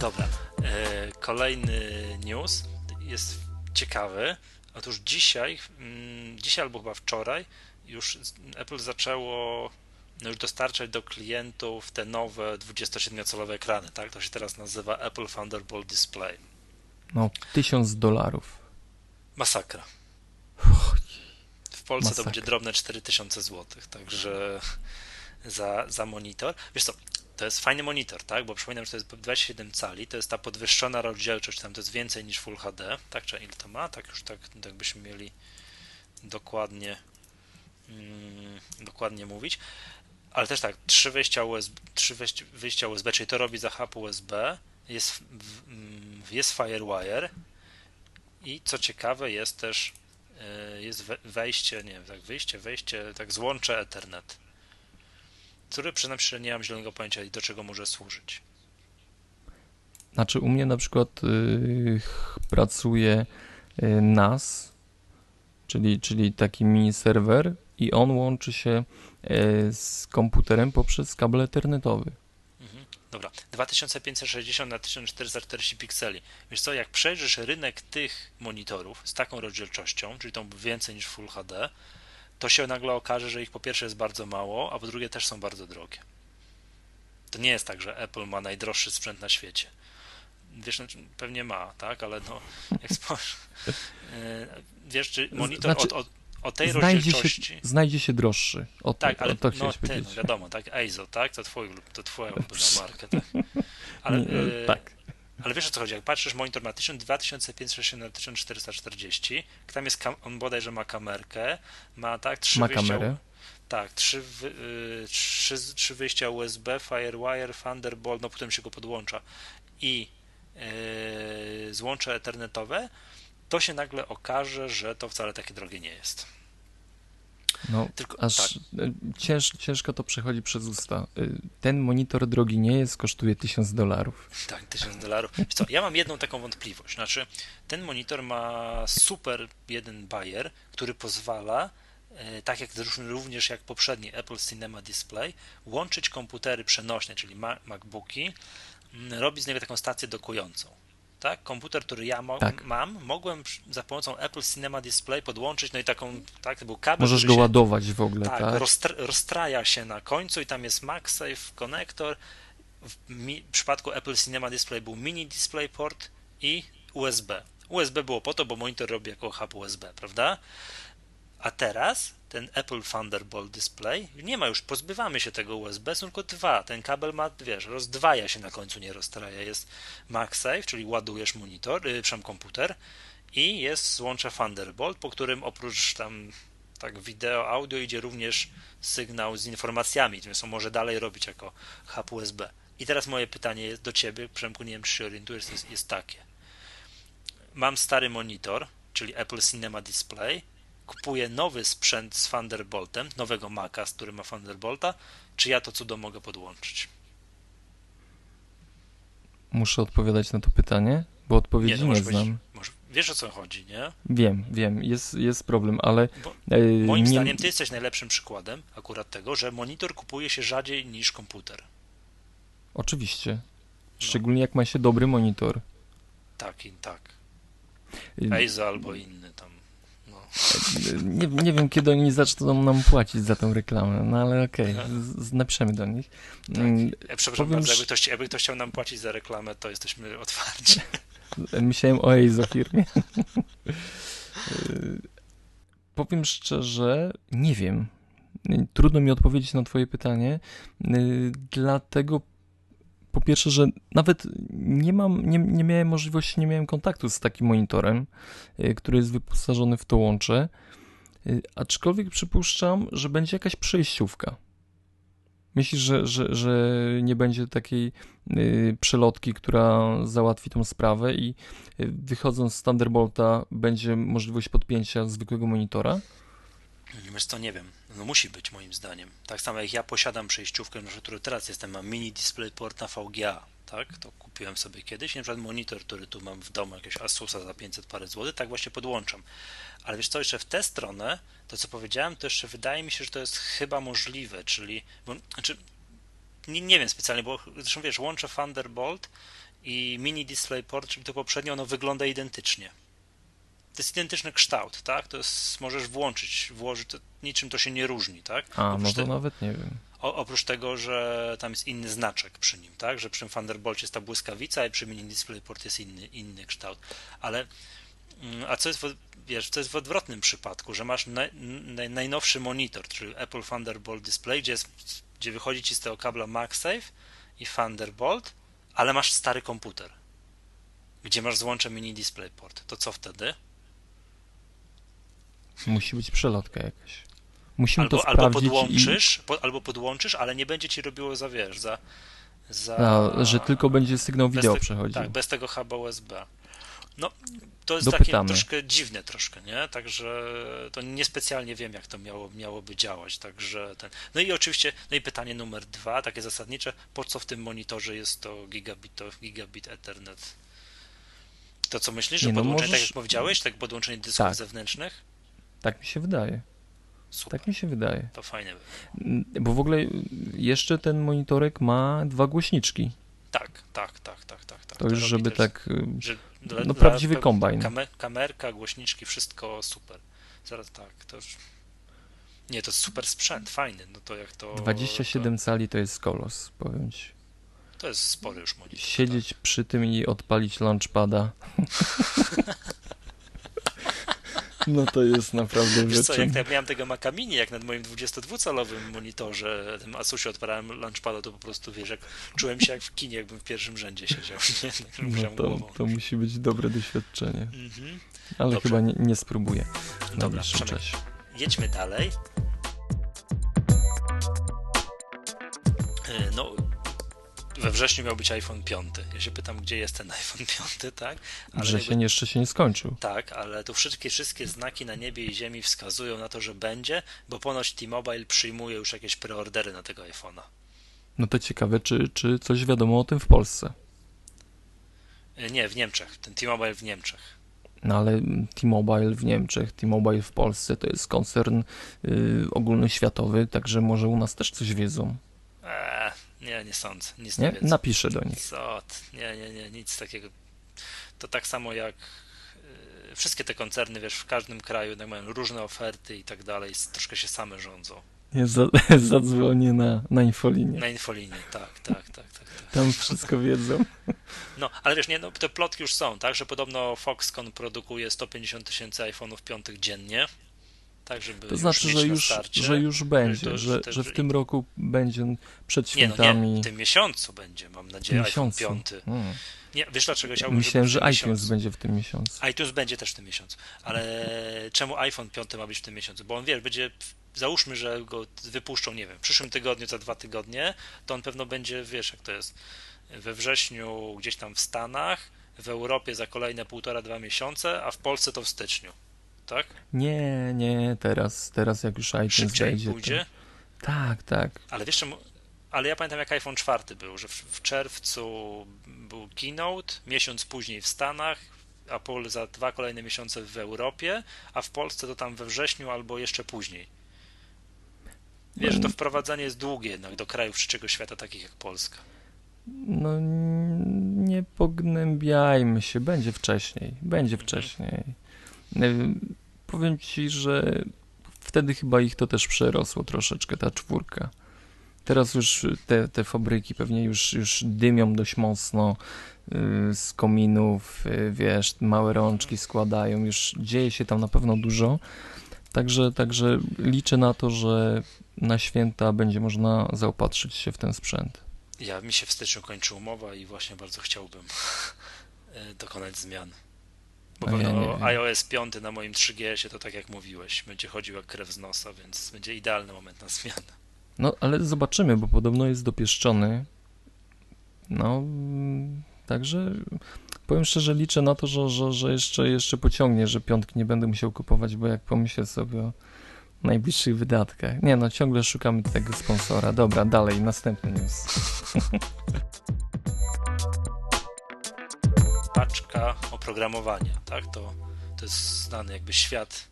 Dobra, e, kolejny news jest ciekawy. Otóż dzisiaj, mm, dzisiaj albo chyba wczoraj, już Apple zaczęło no już dostarczać do klientów te nowe 27-calowe ekrany, tak? To się teraz nazywa Apple Thunderbolt Display. No, tysiąc dolarów. Masakra. W Polsce to Masakra. będzie drobne 4000 zł, także za, za monitor. Wiesz co, to jest fajny monitor, tak? Bo przypominam, że to jest 27 cali, to jest ta podwyższona rozdzielczość, tam to jest więcej niż Full HD, tak? Czy ile to ma? Tak już tak, tak byśmy mieli dokładnie mm, dokładnie mówić. Ale też tak, trzy wyjścia USB, trzy wyjścia- USB, czyli to robi za hub USB, jest, jest FireWire i co ciekawe jest też e, jest we- wejście, nie wiem, tak wyjście, wejście, tak złącze Ethernet, które przyznam że nie mam zielonego pojęcia do czego może służyć. Znaczy u mnie na przykład y, pracuje y, NAS, czyli, czyli taki mini serwer i on łączy się y, z komputerem poprzez kabel ethernetowy. Dobra, 2560 na 1440 pikseli. Wiesz co, jak przejrzysz rynek tych monitorów z taką rozdzielczością, czyli tą więcej niż Full HD, to się nagle okaże, że ich po pierwsze jest bardzo mało, a po drugie też są bardzo drogie. To nie jest tak, że Apple ma najdroższy sprzęt na świecie. Wiesz, znaczy, pewnie ma, tak, ale no, jak spojrzysz, yy, wiesz, czy monitor znaczy, o, o, o tej Znajdzie rozdzielczości... się, znajdzie się droższy. O, Tak, to, ale o to no, powiedzieć. wiadomo, tak, EIZO, tak, to, twój, to twoja marka, tak. Ale, Nie, yy, tak. ale wiesz o co chodzi, jak patrzysz monitor ma 1000 2560 na 1440, tam jest, kam- on bodajże ma kamerkę, ma tak, trzy Ma wyjścia, kamerę. tak, trzy, wy, y, trzy, trzy wyjścia USB, FireWire, Thunderbolt, no potem się go podłącza i yy, złącze ethernetowe, to się nagle okaże, że to wcale takie drogie nie jest. No, Tylko, aż tak, cięż, ciężko to przechodzi przez usta. Y, Ten monitor drogi nie jest, kosztuje 1000 dolarów. Tak, 1000 dolarów. Co, ja mam jedną taką wątpliwość. Znaczy, ten monitor ma super jeden bajer, który pozwala, e, tak jak również jak poprzedni Apple Cinema Display, łączyć komputery przenośne, czyli Ma- MacBooki, m, robić z niego taką stację dokującą. Tak, komputer, który ja mo- Tak. mam, mogłem za pomocą Apple Cinema Display podłączyć, no i taką, tak, to był kabel, Możesz go się, ładować w ogóle, tak, tak? rozstr- rozstraja się na końcu i tam jest MagSafe konektor. W mi- przypadku Apple Cinema Display był mini DisplayPort i USB. USB było po to, bo monitor robi jako hub USB, prawda? A teraz ten Apple Thunderbolt Display nie ma już, pozbywamy się tego USB, są tylko dwa. Ten kabel ma, wiesz, rozdwaja się na końcu, nie rozstraja. Jest MagSafe, czyli ładujesz monitor, yy, przepraszam, komputer i jest złącze Thunderbolt, po którym oprócz tam tak wideo, audio idzie również sygnał z informacjami, więc on może dalej robić jako hub USB. I teraz moje pytanie do ciebie, Przemku, nie wiem czy się orientujesz, jest, jest takie. Mam stary monitor, czyli Apple Cinema Display, kupuję nowy sprzęt z Thunderboltem, nowego Maca, z którym ma Thunderbolta, czy ja to cudo mogę podłączyć? Muszę odpowiadać na to pytanie, bo odpowiedzi nie, no możesz znam. może, wiesz o co chodzi, nie? Wiem, wiem, jest, jest problem, ale Bo e, moim nie, zdaniem ty jesteś najlepszym przykładem akurat tego, że monitor kupuje się rzadziej niż komputer. oczywiście. No. Szczególnie jak ma się dobry monitor. Tak, i tak. Y, Eiza albo inny tam. Nie, nie wiem, kiedy oni zaczną nam płacić za tą reklamę, no ale okej, z- napiszemy do nich. Tak. Mm, E, Przepraszam powiem, bardzo, że- jakby ktoś, jakby ktoś chciał nam płacić za reklamę, to jesteśmy otwarci. Myślałem o Eizo firmie. Y, Powiem szczerze, nie wiem. Trudno mi odpowiedzieć na Twoje pytanie, y, dlatego po pierwsze, że nawet nie mam, nie, nie miałem możliwości, nie miałem kontaktu z takim monitorem, y, który jest wyposażony w to łącze, y, aczkolwiek przypuszczam, że będzie jakaś przejściówka. Myślisz, że, że, że nie będzie takiej y, przelotki, która załatwi tą sprawę i wychodząc z Thunderbolta będzie możliwość podpięcia zwykłego monitora? Wiesz co, nie wiem. No musi być moim zdaniem. Tak samo jak ja posiadam przejściówkę, na którą teraz jestem, mam mini DisplayPort na VGA, tak? To kupiłem sobie kiedyś. Na przykład monitor, który tu mam w domu, jakiegoś Asusa za 500 parę złotych, tak właśnie podłączam. Ale wiesz co, jeszcze w tę stronę, to co powiedziałem, to jeszcze wydaje mi się, że to jest chyba możliwe, czyli, bo, znaczy, nie, nie wiem specjalnie, bo zresztą wiesz, łączę Thunderbolt i mini DisplayPort, czyli to poprzednio, ono wygląda identycznie. To jest identyczny kształt, tak? To jest, możesz włączyć, włożyć, to, niczym to się nie różni, tak? A, no to te- nawet nie wiem. o, oprócz tego, że tam jest inny znaczek przy nim, tak? Że przy Thunderbolcie jest ta błyskawica, i przy Mini DisplayPort jest inny, inny kształt. Ale mm, a co jest, w, wiesz, co jest w odwrotnym przypadku, że masz naj, naj, najnowszy monitor, czyli Apple Thunderbolt Display, gdzie, jest, gdzie wychodzi ci z tego kabla MagSafe i Thunderbolt, ale masz stary komputer, gdzie masz złącze Mini DisplayPort. To co wtedy? Musi być przelotka jakaś. Musimy Albo, to albo sprawdzić podłączysz, po, albo podłączysz, ale nie będzie ci robiło za, wiesz, za... za i... A, że tylko będzie sygnał wideo te- przechodził. Tak, bez tego huba USB. No, to jest Dopytamy. takie troszkę dziwne troszkę, nie? Także to niespecjalnie wiem, jak to miało, miałoby działać, także ten... No i oczywiście, no i pytanie numer dwa, takie zasadnicze, po co w tym monitorze jest to gigabit, to gigabit Ethernet? To co myślisz, że Nie, no podłączenie, tak możesz- jak powiedziałeś, tak podłączenie dysków Tak. zewnętrznych? Tak mi się wydaje. Super, Tak mi się wydaje. to fajne Bo w ogóle jeszcze ten monitorek ma dwa głośniczki. Tak, tak, tak, tak, tak. tak. To już żeby też- tak... y, Że No, prawdziwy pe- kombajn. Kame, kamerka, głośniczki, wszystko super. Zaraz tak, to już. Nie, to jest super sprzęt, fajny. No to jak to. 27 cali to jest kolos, powiem ci. To, to jest spory już monitor. Siedzieć przy tym i odpalić launchpada. No to jest naprawdę Tak. Wiesz co, jak ja miałem tego Maca Mini, jak nad moim 22-calowym monitorze, tym Asusie odparałem launchpada, to po prostu wiesz, jak czułem się jak w kinie, jakbym w pierwszym rzędzie siedział. Nie? Tak No to, to musi być dobre doświadczenie. Mhm. Ale Dobrze. chyba nie, nie spróbuję Dobra, czasie. jedźmy dalej. E, No, we wrześniu miał być iPhone 5. Ja się pytam, gdzie jest ten iPhone 5, tak? Ale Wrzesień jakby- jeszcze się nie skończył. Tak, ale tu wszystkie, wszystkie znaki na niebie i ziemi wskazują na to, że będzie, bo ponoć T-Mobile przyjmuje już jakieś preordery na tego iPhone'a. No to ciekawe, czy, czy coś wiadomo o tym w Polsce. E, Nie, w Niemczech. Ten T-Mobile w Niemczech. No ale T-Mobile w Niemczech, T-Mobile w Polsce to jest koncern y, ogólnoświatowy, także może u nas też coś wiedzą. Eee, nie, nie sądzę. Nic nie, Nie? wiedzą. Napiszę do nich. Co? Nie, nie, nie, nic takiego. To tak samo jak e, wszystkie te koncerny, wiesz, w każdym kraju mają różne oferty i tak dalej, troszkę się same rządzą. Ja za, zadzwonię na, na infolinię. Na infolinie, tak, tak, tak, tak. tak. Tam wszystko wiedzą. No, ale wiesz, nie, no, te plotki już są, tak, że podobno Foxconn produkuje 150 tysięcy iPhone'ów piątych dziennie, tak, żeby To znaczy, mieć że już, starcie. że już będzie, to- że, że w tym roku będzie przed Nie, no świętami. nie, w tym miesiącu będzie, mam nadzieję, iPhone miesiącu. 5. Mm. Nie, wiesz dlaczego chciałbym, Myślałem, że iTunes będzie w tym miesiącu. iTunes będzie też w tym miesiącu, ale czemu iPhone 5 ma być w tym miesiącu? Bo on, wiesz, będzie, załóżmy, że go wypuszczą, nie wiem, w przyszłym tygodniu, za dwa tygodnie, to on pewno będzie, wiesz, jak to jest, we wrześniu gdzieś tam w Stanach, w Europie za kolejne półtora, dwa miesiące, a w Polsce to w styczniu, tak? Nie, nie, teraz, teraz jak już iTunes Szybciej wejdzie. to- pójdzie, Tak, tak. ale wiesz ale ja pamiętam jak iPhone 4 był, że w, w czerwcu był keynote, miesiąc później w Stanach, Apple za dwa kolejne miesiące w Europie, a w Polsce to tam we wrześniu albo jeszcze później. Wiesz, że to wprowadzenie jest długie jednak do krajów trzeciego świata, takich jak Polska. No nie pognębiajmy się, będzie wcześniej, będzie Mhm. wcześniej. Y, Powiem ci, że wtedy chyba ich to też przerosło troszeczkę, ta czwórka. Teraz już te, te fabryki pewnie już, już dymią dość mocno y, z kominów, y, wiesz, małe rączki składają, już dzieje się tam na pewno dużo. Także, także liczę na to, że na święta będzie można zaopatrzyć się w ten sprzęt. Ja mi się w styczniu kończy umowa i właśnie bardzo chciałbym e, dokonać zmian. Bo pewno wiem. iOS 5 na moim 3GS-ie to tak jak mówiłeś, będzie chodził jak krew z nosa, więc będzie idealny moment na zmianę. No, ale zobaczymy, bo podobno jest dopieszczony. No, także powiem szczerze, liczę na to, że, że, że jeszcze, jeszcze pociągnie, że piątki nie będę musiał kupować, bo jak pomyślę sobie o najbliższych wydatkach. Nie no, ciągle szukamy tego sponsora. Dobra, dalej, następny news. oprogramowania, tak? To, to jest znany jakby świat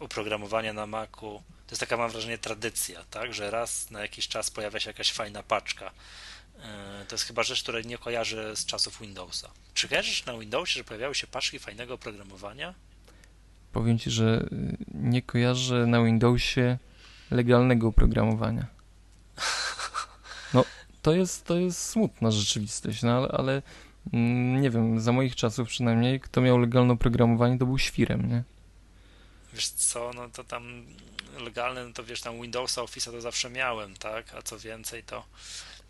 oprogramowania na Macu. To jest taka, mam wrażenie, tradycja, tak? Że raz na jakiś czas pojawia się jakaś fajna paczka. E, To jest chyba rzecz, której nie kojarzę z czasów Windowsa. Czy kojarzysz na Windowsie, że pojawiały się paczki fajnego oprogramowania? Powiem ci, że y, nie kojarzę na Windowsie legalnego oprogramowania. No, to jest, to jest smutna rzeczywistość, no ale, ale nie wiem, za moich czasów przynajmniej, kto miał legalne oprogramowanie, to był świrem, nie? Wiesz co, no to tam legalne, no to wiesz, tam Windowsa, Office'a to zawsze miałem, tak? A co więcej, to,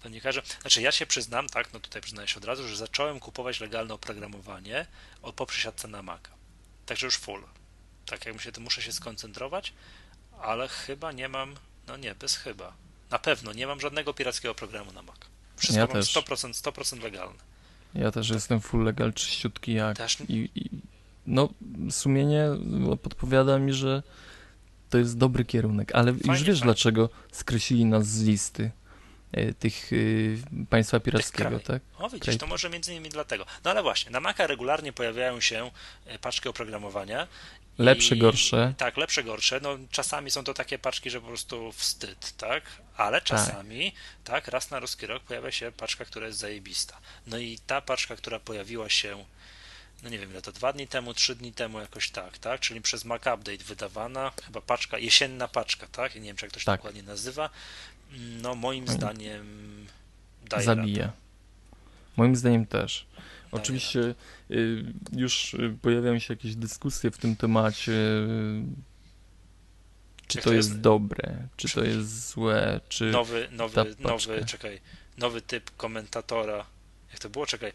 to nie każę. Znaczy, ja się przyznam, tak, no tutaj przyznaję się od razu, że zacząłem kupować legalne oprogramowanie o, po przesiadce na Maca. Także już full. Tak, jak myślę, to muszę się skoncentrować, ale chyba nie mam, no nie, bez chyba. Na pewno nie mam żadnego pirackiego programu na Mac. Wszystko Ja mam też. 100%, 100% legalne. Ja też jestem full legal czyściutki jak Też i, i no sumienie podpowiada mi, że to jest dobry kierunek, ale już Fajnie, wiesz fajnie. dlaczego skreślili nas z listy e, tych y, państwa pirackiego, tak? O, widzisz, Okej. to może między innymi dlatego. No ale właśnie, na Maca regularnie pojawiają się e, paczki oprogramowania. Lepsze, i- gorsze. Tak, lepsze, gorsze. No czasami są to takie paczki, że po prostu wstyd, tak? Ale czasami, tak, raz na ruski rok pojawia się paczka, która jest zajebista. No i ta paczka, która pojawiła się, no nie wiem ile to, dwa dni temu, trzy dni temu, jakoś tak, tak? Czyli przez Mac Update wydawana, chyba paczka, jesienna paczka, tak? Nie wiem, czy jak to się Tak. dokładnie nazywa. No moim i zdaniem daje Zabije. radę. Moim zdaniem też. Daje Oczywiście y, już y, pojawiają się jakieś dyskusje w tym temacie. y, Czy to jest dobre, czy to jest złe, czy nowy, nowy, nowy, czekaj, nowy typ komentatora. Jak to było? Czekaj.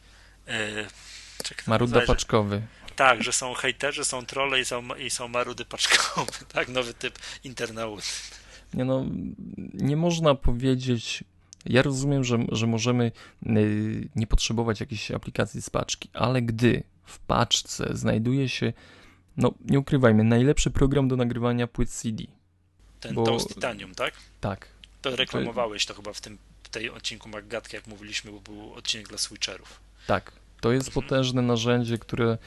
Czekaj maruda zajrzę. paczkowy. Tak, że są hejterzy, są trolle i są, i są marudy paczkowe. Tak, nowy typ internauty. Nie no, nie można powiedzieć. Ja rozumiem, że, że możemy y, nie potrzebować jakiejś aplikacji z paczki, ale gdy w paczce znajduje się, no nie ukrywajmy, najlepszy program do nagrywania płyt CD. Ten Bo- Toast Titanium, tak? Tak, To reklamowałeś to chyba w tym w tej odcinku Maggatki, jak mówiliśmy, bo był odcinek dla switcherów. tak. To jest potężne narzędzie, które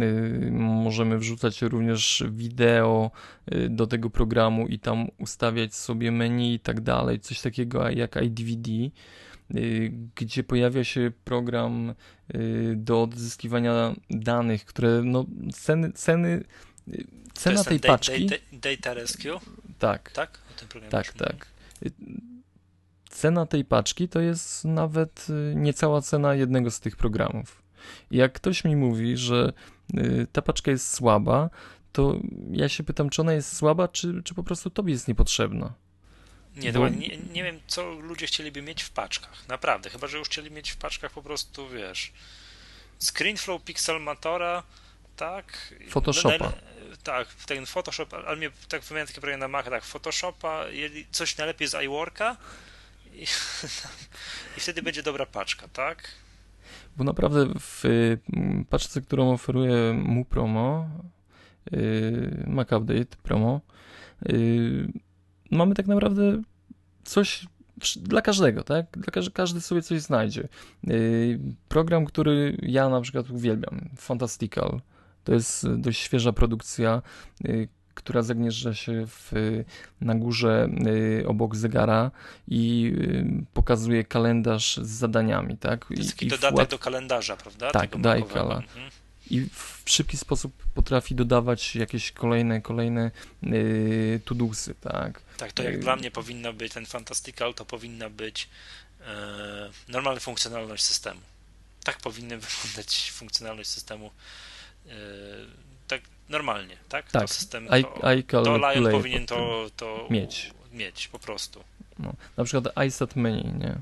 y, możemy wrzucać również wideo y, do tego programu i tam ustawiać sobie menu i tak dalej, coś takiego jak iDVD, y, gdzie pojawia się program do odzyskiwania danych, które no ceny, ceny cena tej da- paczki, Data, data Rescue? Tak, Tak? O tym programie tak, tak. Cena tej paczki to jest nawet niecała cena jednego z tych programów. Jak ktoś mi mówi, że y, ta paczka jest słaba, to ja się pytam, czy ona jest słaba, czy, czy po prostu tobie jest niepotrzebna. Nie, Bo- nie, nie wiem, co ludzie chcieliby mieć w paczkach. Naprawdę, chyba, że już chcieli mieć w paczkach po prostu, wiesz, ScreenFlow, Pixelmatora, tak? Photoshopa. No, tak, ten Photoshop, ale mnie tak wymieniam takie programy na Maca, tak, Photoshopa, coś najlepiej z iWorka i, i wtedy będzie dobra paczka, tak? Bo naprawdę w y, m, paczce, którą oferuje mu promo, y, Mac Update promo, y, mamy tak naprawdę coś dla każdego, tak? Dla każdy, każdy sobie coś znajdzie. Y, program, który ja na przykład uwielbiam, Fantastical, to jest dość świeża produkcja, która zagnieżdża się w, na górze y, obok zegara i y, pokazuje kalendarz z zadaniami, tak? To jest I- taki i dodatek łat- do kalendarza, prawda? Tak, makowego. Mhm. i w szybki sposób potrafi dodawać jakieś kolejne, kolejne yy, tudusy, tak? Tak, to jak Y- dla mnie powinno być ten Fantastical, to powinna być e, normalna funkcjonalność systemu. Tak powinna wyglądać funkcjonalność systemu e, tak normalnie, tak? Tak, To system, I- to, iCal to Lion powinien to, to mieć. mieć po prostu. No. Na przykład iStat Menu, nie?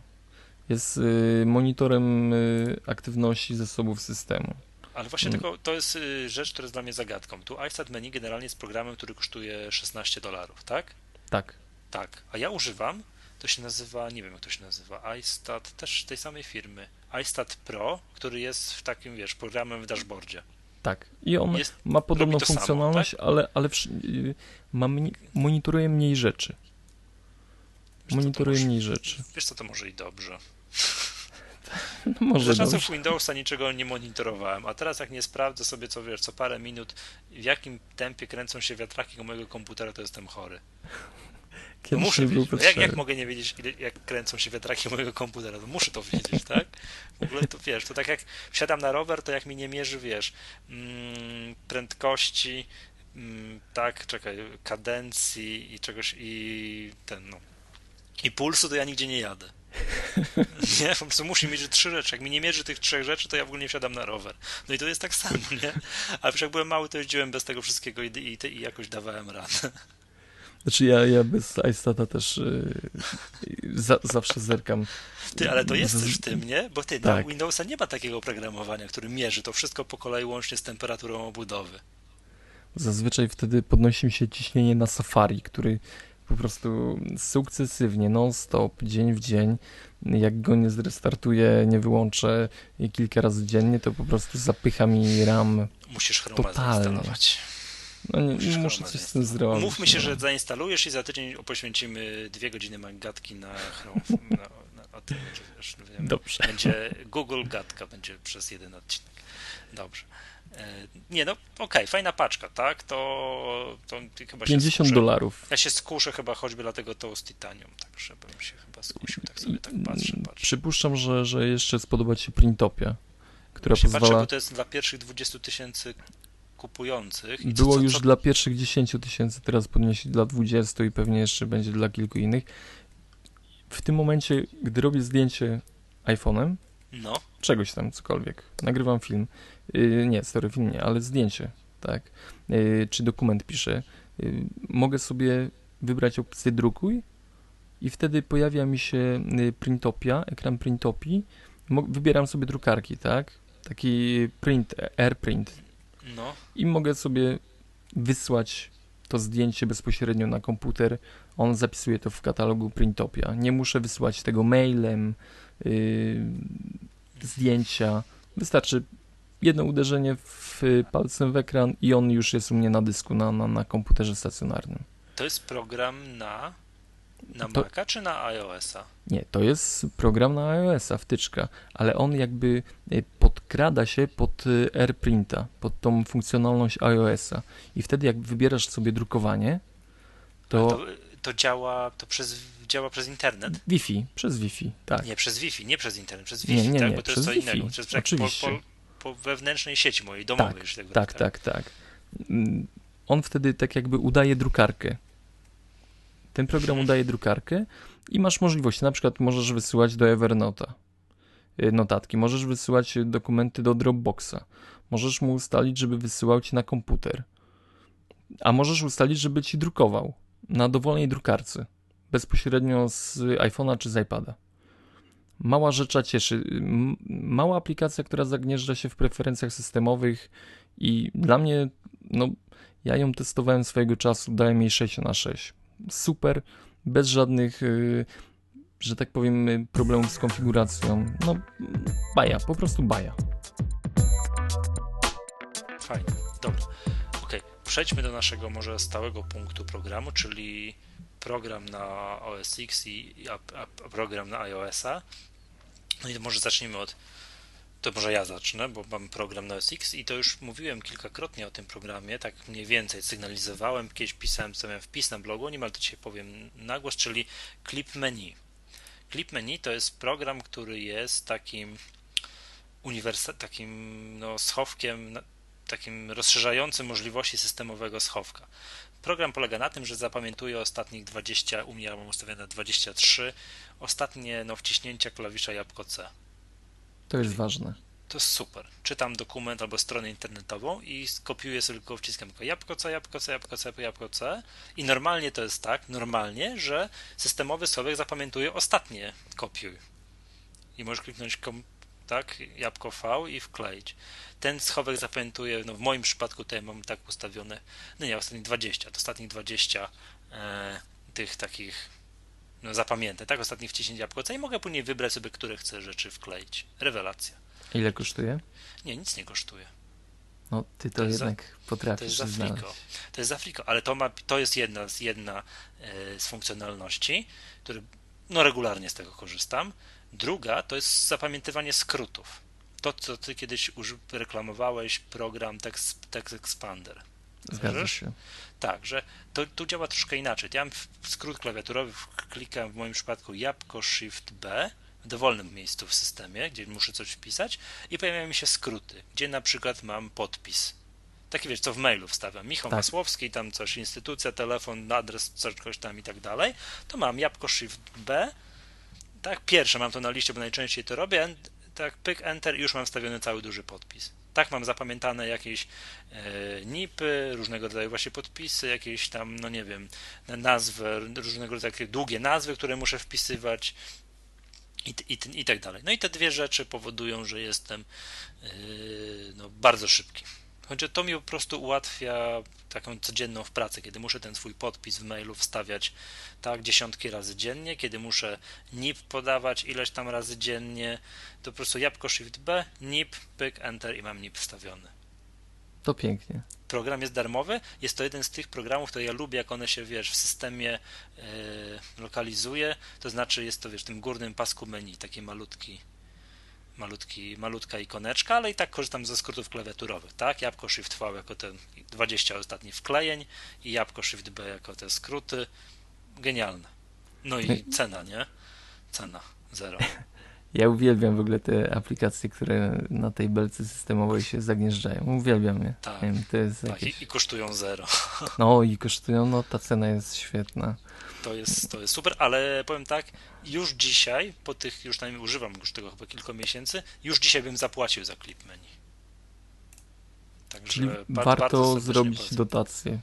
Jest y, monitorem y, aktywności zasobów systemu. Ale właśnie Mm. tylko to jest y, rzecz, która jest dla mnie zagadką. Tu iStat Menu generalnie jest programem, który kosztuje 16 dolarów, tak? Tak, Tak, a ja używam, to się nazywa, nie wiem jak to się nazywa, iStat, też tej samej firmy, iStat Pro, który jest w takim, wiesz, programem w dashboardzie. Tak. I on Jest, ma podobną to samo, funkcjonalność, ale, ale wsz- y, ma monitoruje mniej rzeczy. Wiesz, Monitoruje może- mniej rzeczy. Wiesz co, to może i dobrze. No, może Za czasów dobrze. Windowsa niczego nie monitorowałem, a teraz jak nie sprawdzę sobie, co wiesz, co parę minut, w jakim tempie kręcą się wiatraki u mojego komputera, to jestem chory. No Kiedyś muszę wiedzieć. No jak, jak mogę nie wiedzieć, ile, jak kręcą się wiatraki mojego komputera? To muszę to wiedzieć, tak? W ogóle to wiesz, to tak jak wsiadam na rower, to jak mi nie mierzy, wiesz, mm, prędkości, mm, tak, czekaj, kadencji i czegoś, i ten, no, i pulsu, to ja nigdzie nie jadę. Nie, po prostu musi mieć trzy rzeczy. Jak mi nie mierzy tych trzech rzeczy, to ja w ogóle nie wsiadam na rower. No i to jest tak samo, nie? Ale już jak byłem mały, to jeździłem bez tego wszystkiego i, i, i jakoś dawałem radę. Znaczy ja, ja bez iStata też y, za, zawsze zerkam. Ty, ale to jest też w tym, nie? Bo ty, Tak. na Windowsa nie ma takiego oprogramowania, który mierzy to wszystko po kolei łącznie z temperaturą obudowy. Zazwyczaj wtedy podnosi mi się ciśnienie na Safari, który po prostu sukcesywnie, non-stop, dzień w dzień, jak go nie zrestartuję, nie wyłączę kilka razy dziennie, to po prostu zapycha mi RAM. Musisz Chroma Totalnie. zainstalować. No nie, Musisz muszę coś z tym zrobić. Mówmy się, no. że zainstalujesz i za tydzień poświęcimy dwie godziny gadki na Chrome. Na, na, o tym, że wiesz, wiem, Dobrze. Będzie Google gadka, będzie przez jeden odcinek. Dobrze. E, Nie no, okej, fajna paczka, tak? To, to chyba się 50 skuszę. dolarów. Ja się skuszę chyba choćby dlatego to z Titanium, tak żebym się chyba skusił, tak sobie tak patrzę, patrzę. Przypuszczam, że, że jeszcze spodoba Ci Printopia, która Właśnie patrzę, pozwala... bo to jest dla pierwszych 20 tysięcy kupujących. I co- Było co- już co- dla pierwszych 10 tysięcy, teraz podnieśli dla 20 i pewnie jeszcze będzie dla kilku innych. W tym momencie, gdy robię zdjęcie iPhone'em, No, czegoś tam, cokolwiek, nagrywam film, yy, nie, sorry, film nie, ale zdjęcie, tak, yy, czy dokument piszę, yy, mogę sobie wybrać opcję drukuj i wtedy pojawia mi się yy, printopia, ekran printopii, wybieram sobie drukarki, tak, taki print, AirPrint, no. i mogę sobie wysłać to zdjęcie bezpośrednio na komputer. On zapisuje to w katalogu Printopia. Nie muszę wysłać tego mailem, yy, zdjęcia. Wystarczy jedno uderzenie w palcem w ekran i on już jest u mnie na dysku, na, na, na komputerze stacjonarnym. To jest program na, na To- Maca czy na iOS-a? Nie, to jest program na iOS-a, wtyczka, ale on jakby y, podkrada się pod y, AirPrinta, pod tą funkcjonalność iOS-a. I wtedy jak wybierasz sobie drukowanie, to, To, to działa, to przez, działa przez internet? Wi-Fi, przez Wi-Fi, tak. Nie, przez Wi-Fi, nie przez internet, przez Nie, Wi-Fi, nie, tak? nie, Bo to przez jest co innego. Przez, jak oczywiście. Po, po, po wewnętrznej sieci mojej domowej. Tak, Tak, tak, tak. Mm, On wtedy tak jakby udaje drukarkę. Ten program udaje drukarkę i masz możliwość, na przykład możesz wysyłać do Evernota y, notatki, możesz wysyłać dokumenty do Dropboxa, możesz mu ustalić, żeby wysyłał ci na komputer, a możesz ustalić, żeby ci drukował na dowolnej drukarce, bezpośrednio z iPhone'a czy z iPada. Mała rzecza cieszy. Mała aplikacja, która zagnieżdża się w preferencjach systemowych i dla mnie, no, ja ją testowałem swojego czasu, dałem jej 6 na 6. Super, bez żadnych, y, że tak powiem, problemów z konfiguracją. No, baja, po prostu baja. Fajnie, dobra. Okej, przejdźmy do naszego może stałego punktu programu, czyli program na OS X i a, a program na iOS-a. No i może zacznijmy od. To może ja zacznę, bo mam program na OS X i to już mówiłem kilkakrotnie o tym programie, tak mniej więcej sygnalizowałem, kiedyś pisałem, miałem wpis na blogu, niemal to dzisiaj powiem na głos, czyli Clip Menu. Clip Menu to jest program, który jest takim takim no, schowkiem, takim rozszerzającym możliwości systemowego schowka. Program polega na tym, że zapamiętuje ostatnich 20, u mnie ja mam ustawione 23, ostatnie no, wciśnięcia klawisza jabłko C. To jest ważne. To jest super. Czytam dokument albo stronę internetową i skopiuję sobie tylko wciskam tylko jabłko C, jabłko C, jabłko C, jabłko C i normalnie to jest tak, normalnie, że systemowy schowek zapamiętuje ostatnie kopiuj. I możesz kliknąć kom, tak, jabłko V i wkleić. Ten schowek zapamiętuje, no w moim przypadku tutaj mam tak ustawione, no nie, ostatnich 20, to ostatnich 20 e, tych takich no zapamiętań, tak, ostatnich wciśnięć jabłko C i mogę później wybrać sobie, które chcę rzeczy wkleić. Rewelacja. Ile kosztuje? Nie, nic nie kosztuje. No, ty to, To jest za- jednak To potrafisz jest za znaleźć. Fliko. To jest za Fliko, ale to, ma, to jest jedna, z- jedna e, z funkcjonalności, który no regularnie z tego korzystam. Druga to jest zapamiętywanie skrótów. To, co ty kiedyś reklamowałeś, program Text, Text Expander. Zgadza się. Tak, że to tu działa troszkę inaczej. Ja mam skrót klawiaturowy, klikam w moim przypadku jabłko Shift B w dowolnym miejscu w systemie, gdzie muszę coś wpisać i pojawiają mi się skróty, gdzie na przykład mam podpis. Taki wiesz, co w mailu wstawiam. Michał Tak. Masłowski, tam coś, instytucja, telefon, adres, coś tam i tak dalej. To mam jabłko Shift B. Tak, pierwsze mam to na liście, bo najczęściej to robię. Tak, pyk, enter i już mam wstawiony cały duży podpis. Tak mam zapamiętane jakieś e, NIPy, różnego rodzaju właśnie podpisy, jakieś tam, no nie wiem, na- nazwy, różnego rodzaju takie długie nazwy, które muszę wpisywać i, i, i tak dalej. No i te dwie rzeczy powodują, że jestem yy, no, bardzo szybki. Choć to mi po prostu ułatwia taką codzienną w pracy, kiedy muszę ten swój podpis w mailu wstawiać tak dziesiątki razy dziennie, kiedy muszę NIP podawać ileś tam razy dziennie, to po prostu jabłko Shift B, NIP, pyk, Enter i mam NIP wstawiony. To pięknie. Program jest darmowy. Jest to jeden z tych programów, które ja lubię, jak one się, wiesz, w systemie e, lokalizuje. To znaczy jest to, wiesz, w tym górnym pasku menu, taki malutki, malutki, malutka ikoneczka, ale i tak korzystam ze skrótów klawiaturowych, tak? Jabłko Shift V jako ten 20 ostatnich wklejeń i jabłko Shift B jako te skróty. Genialne. No i cena, nie? Cena. Zero. Ja uwielbiam w ogóle te aplikacje, które na tej belce systemowej się zagnieżdżają. Uwielbiam je. Tak. Wiem, to jest Tak, jakieś... i, i kosztują zero. No i kosztują, no ta cena jest świetna. To jest, to jest super, ale powiem tak, już dzisiaj, po tych, już tam używam już tego chyba kilka miesięcy, już dzisiaj bym zapłacił za klip menu. Także Czyli ba- warto bardzo zrobić polecam. dotację.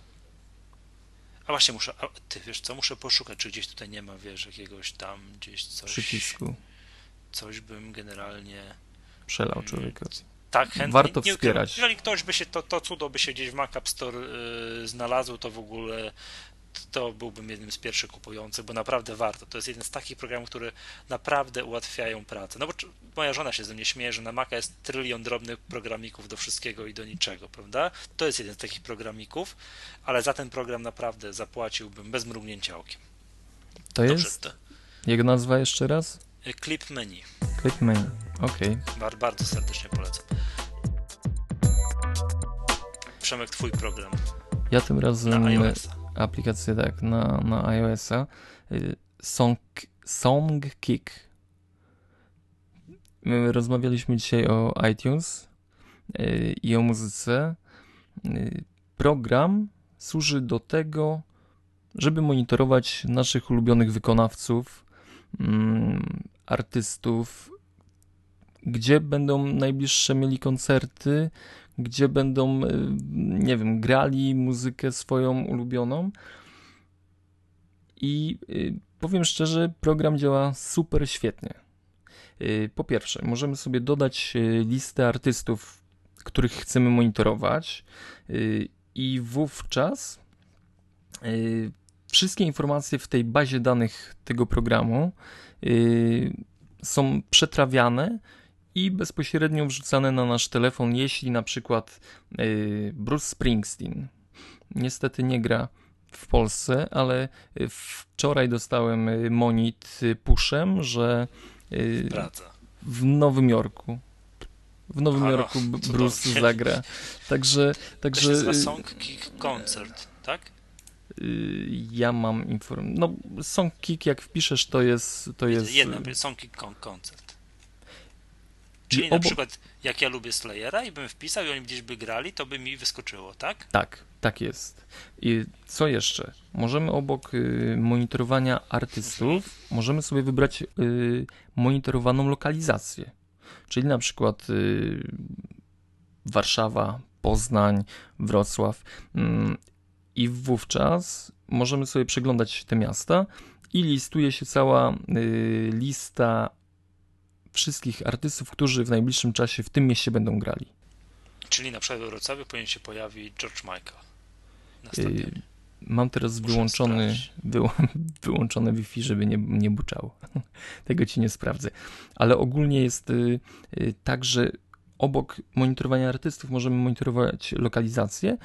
A właśnie muszę, a ty wiesz co, muszę poszukać, czy gdzieś tutaj nie ma, wiesz, jakiegoś tam gdzieś coś, Przycisku. Coś bym generalnie Przelał człowieka. tak chętnie. Warto nie wspierać. Jeżeli ktoś by się, to, to cudo by się gdzieś w Mac App Store y, znalazł, to w ogóle to byłbym jednym z pierwszych kupujących, bo naprawdę warto. To jest jeden z takich programów, które naprawdę ułatwiają pracę. No bo moja żona się ze mnie śmieje, że na Maca jest trylion drobnych programików do wszystkiego i do niczego, prawda? To jest jeden z takich programików, ale za ten program naprawdę zapłaciłbym bez mrugnięcia okiem. To Dobrze, jest, jego nazwa jeszcze raz? Clip menu. Click menu. Okej. Bar, bardzo serdecznie polecam. Przemek, twój program Ja tym razem na iOS. aplikację tak na, na iOS-a. y, Song, Songkick. My rozmawialiśmy dzisiaj o iTunes y, i o muzyce. Y, Program służy do tego, żeby monitorować naszych ulubionych wykonawców, mm, artystów, gdzie będą najbliższe mieli koncerty, gdzie będą, y, nie wiem, grali muzykę swoją ulubioną. I y, powiem szczerze, program działa super świetnie. Y, Po pierwsze, możemy sobie dodać listę artystów, których chcemy monitorować, i wówczas wszystkie informacje w tej bazie danych tego programu y, są przetrawiane i bezpośrednio wrzucane na nasz telefon, jeśli na przykład y, Bruce Springsteen niestety nie gra w Polsce, ale wczoraj dostałem y, monit y, pushem, że y, Wraca. w Nowym Jorku. W Nowym Aha, Jorku. Bruce zagra. Także, To także się nazywa y, Song Kick Concert, tak? Y, ja mam informację. No, Song Kick, jak wpiszesz, to jest. To jest Jedna, Song Kick Con- Concert. Czyli I na obo- przykład jak ja lubię Slayera i bym wpisał i oni gdzieś by grali, to by mi wyskoczyło, tak? Tak, tak jest. I co jeszcze? Możemy obok y, monitorowania artystów, możemy sobie wybrać y, monitorowaną lokalizację. Czyli na przykład y, Warszawa, Poznań, Wrocław. I wówczas możemy sobie przeglądać te miasta i listuje się cała y, lista wszystkich artystów, którzy w najbliższym czasie w tym mieście będą grali. Czyli na przykład we Wrocławiu powinien się pojawić George Michael na stadionie. Y, Mam teraz Muszę wyłączony, wyło, wyłączone Wi-Fi, żeby nie, nie buczało. Tego ci nie sprawdzę. Ale ogólnie jest y, y, tak, że obok monitorowania artystów możemy monitorować lokalizację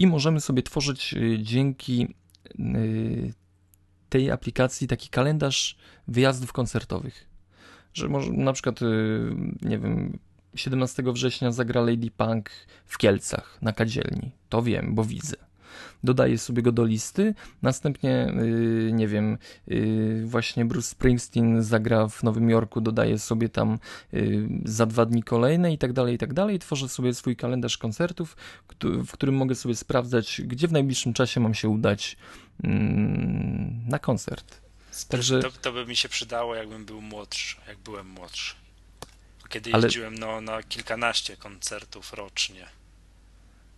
i możemy sobie tworzyć y, dzięki y, tej aplikacji taki kalendarz wyjazdów koncertowych. Że może na przykład, y, nie wiem, 17 września zagra Lady Punk w Kielcach na kadzielni. To wiem, bo widzę dodaję sobie go do listy. Następnie, yy, nie wiem, yy, właśnie Bruce Springsteen zagra w Nowym Jorku, dodaję sobie tam yy, za dwa dni kolejne i tak dalej, i tak dalej. Tworzę sobie swój kalendarz koncertów, w którym mogę sobie sprawdzać, gdzie w najbliższym czasie mam się udać mm, na koncert. Także- To, to by mi się przydało, jakbym był młodszy, jak byłem młodszy. Kiedy Ale- jeździłem no, na kilkanaście koncertów rocznie.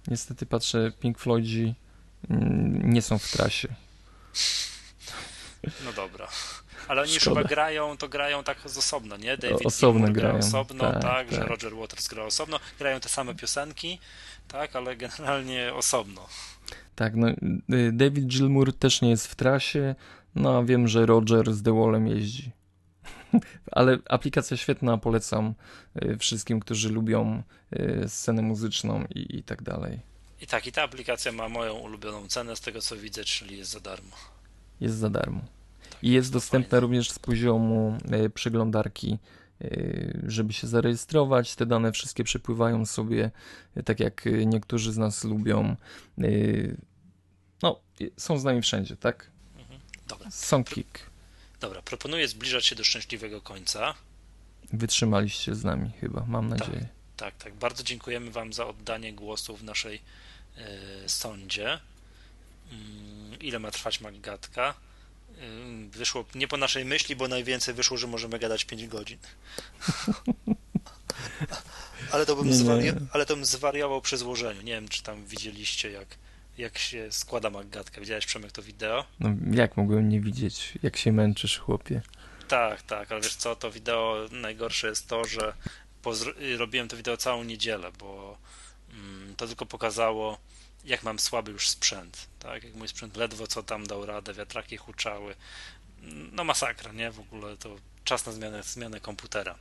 Niestety patrzę, Pink Floydzi nie są w trasie. No dobra. Ale oni już Szkoda. chyba grają, to grają tak z osobno, nie? David osobno Gilmour grają, osobno, tak, tak, że tak. Roger Waters gra osobno. Grają te same piosenki, tak, ale generalnie osobno. Tak, no, y, David Gilmour też nie jest w trasie, no a wiem, że Roger z The Wallem jeździ. Ale aplikacja świetna, polecam y, wszystkim, którzy lubią y, scenę muzyczną i, i tak dalej. I tak, i ta aplikacja ma moją ulubioną cenę z tego co widzę, czyli jest za darmo. Jest za darmo. I jest dostępna fajne. również z poziomu y, przeglądarki, y, żeby się zarejestrować. Te dane wszystkie przepływają sobie, y, tak jak niektórzy z nas lubią. No, są z nami wszędzie, tak? Dobra, Songkick. dobra, proponuję zbliżać się do szczęśliwego końca. Wytrzymaliście z nami chyba, mam nadzieję. Tak, tak. Bardzo dziękujemy Wam za oddanie głosu w naszej e, sądzie. Mm, ile ma trwać Maggatka? Ym, Wyszło nie po naszej myśli, bo najwięcej wyszło, że możemy gadać 5 godzin. ale, to bym Nie, nie. zwario- ale to bym zwariował przy złożeniu. Nie wiem, czy tam widzieliście, jak, jak się składa Maggatka. Widziałeś, Przemek, to wideo? No, jak mogłem nie widzieć, jak się męczysz, chłopie? Tak, tak, ale wiesz co, to wideo najgorsze jest to, że robiłem to wideo całą niedzielę, bo to tylko pokazało, jak mam słaby już sprzęt, tak, jak mój sprzęt ledwo co tam dał radę, wiatraki huczały, no masakra, nie, w ogóle to czas na zmianę, zmianę komputera.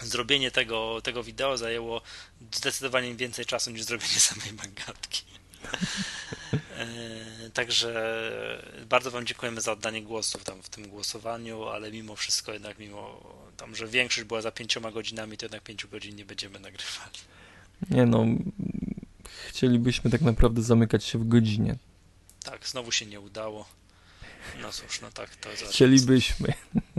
Zrobienie tego, tego wideo zajęło zdecydowanie więcej czasu niż zrobienie samej magatki. E, Także bardzo Wam dziękujemy za oddanie głosu tam w tym głosowaniu, ale mimo wszystko jednak mimo tam, że większość była za pięcioma godzinami, to jednak pięciu godzin nie będziemy nagrywali. Nie no, chcielibyśmy tak naprawdę zamykać się w godzinie. Tak, znowu się nie udało. No cóż, no tak to zaraz- Chcielibyśmy.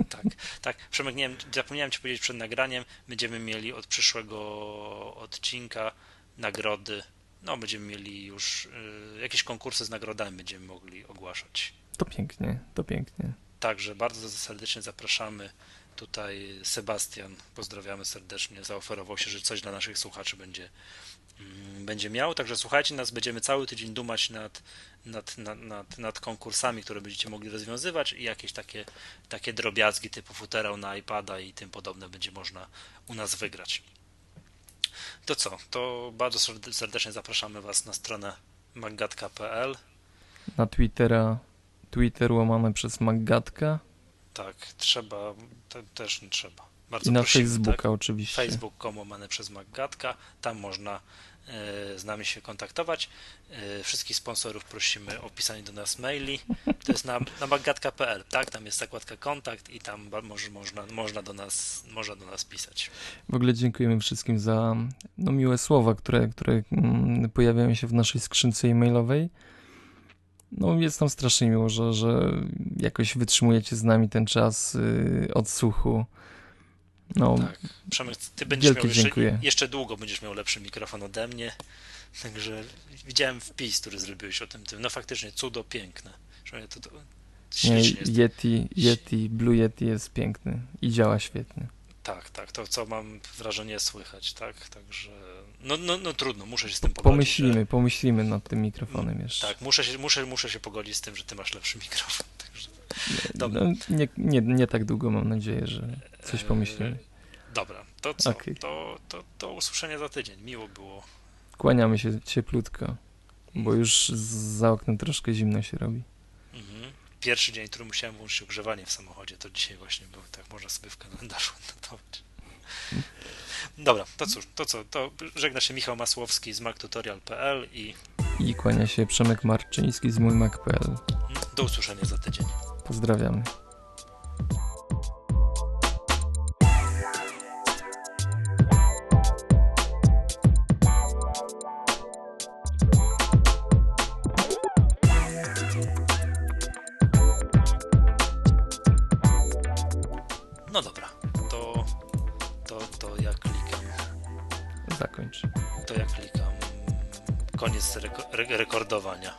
Tak, tak. Przemek, nie zapomniałem Ci powiedzieć przed nagraniem, będziemy mieli od przyszłego odcinka nagrody no będziemy mieli już y, jakieś konkursy z nagrodami będziemy mogli ogłaszać. To pięknie, to pięknie. Także bardzo serdecznie zapraszamy. Tutaj Sebastian, pozdrawiamy serdecznie, zaoferował się, że coś dla naszych słuchaczy będzie, mm, będzie miał. Także słuchajcie nas, będziemy cały tydzień dumać nad, nad, nad, nad, nad konkursami, które będziecie mogli rozwiązywać i jakieś takie, takie drobiazgi typu futerał na iPada i tym podobne będzie można u nas wygrać. To co? To bardzo serde- serdecznie zapraszamy Was na stronę maggatka.pl. Na Twittera, Twitter łamane przez Maggatka Tak, trzeba, te, też nie trzeba. Bardzo i na prosimy, Facebooka tak? oczywiście. Facebook.com łamane przez Maggatka, tam można e, z nami się kontaktować. E, wszystkich sponsorów prosimy o pisanie do nas maili. To jest na, na maggatka.pl, tak? Tam jest zakładka kontakt i tam może, można, można, do nas, można do nas pisać. W ogóle dziękujemy wszystkim za no, miłe słowa, które, które mm, pojawiają się w naszej skrzynce e-mailowej. No jest nam strasznie miło, że, że jakoś wytrzymujecie z nami ten czas y, odsłuchu. No, Tak. Przemek, ty będziesz miał jeszcze, dziękuję. jeszcze długo będziesz miał lepszy mikrofon ode mnie. Także widziałem wpis, który zrobiłeś o tym. tym. No faktycznie cudo piękne. To, to, nie. Yeti, Yeti, Blue Yeti jest piękny i działa świetnie. Tak, tak, to co mam wrażenie słychać, tak, także no, no, no trudno, muszę się z tym pogodzić. Pomyślimy, Że, pomyślimy nad tym mikrofonem jeszcze. tak, muszę się, muszę, muszę się pogodzić z tym, że ty masz lepszy mikrofon. Także, dobra. No, nie, nie, nie tak długo mam nadzieję, że coś Eee, pomyślimy. dobra, to co? Okej. To, to, to usłyszenia za tydzień. Miło było. Kłaniamy się cieplutko, bo już za oknem troszkę zimno się robi. Mhm. Pierwszy dzień, który musiałem włączyć ogrzewanie w samochodzie, to dzisiaj właśnie był, tak można sobie w kalendarzu notować. Dobra, to cóż, to co, to żegna się Michał Masłowski z mactutorial.pl i I kłania się Przemek Marczyński z mójmak.pl. mm, do usłyszenia za tydzień. Pozdrawiamy. Koniec reko- re- rekordowania.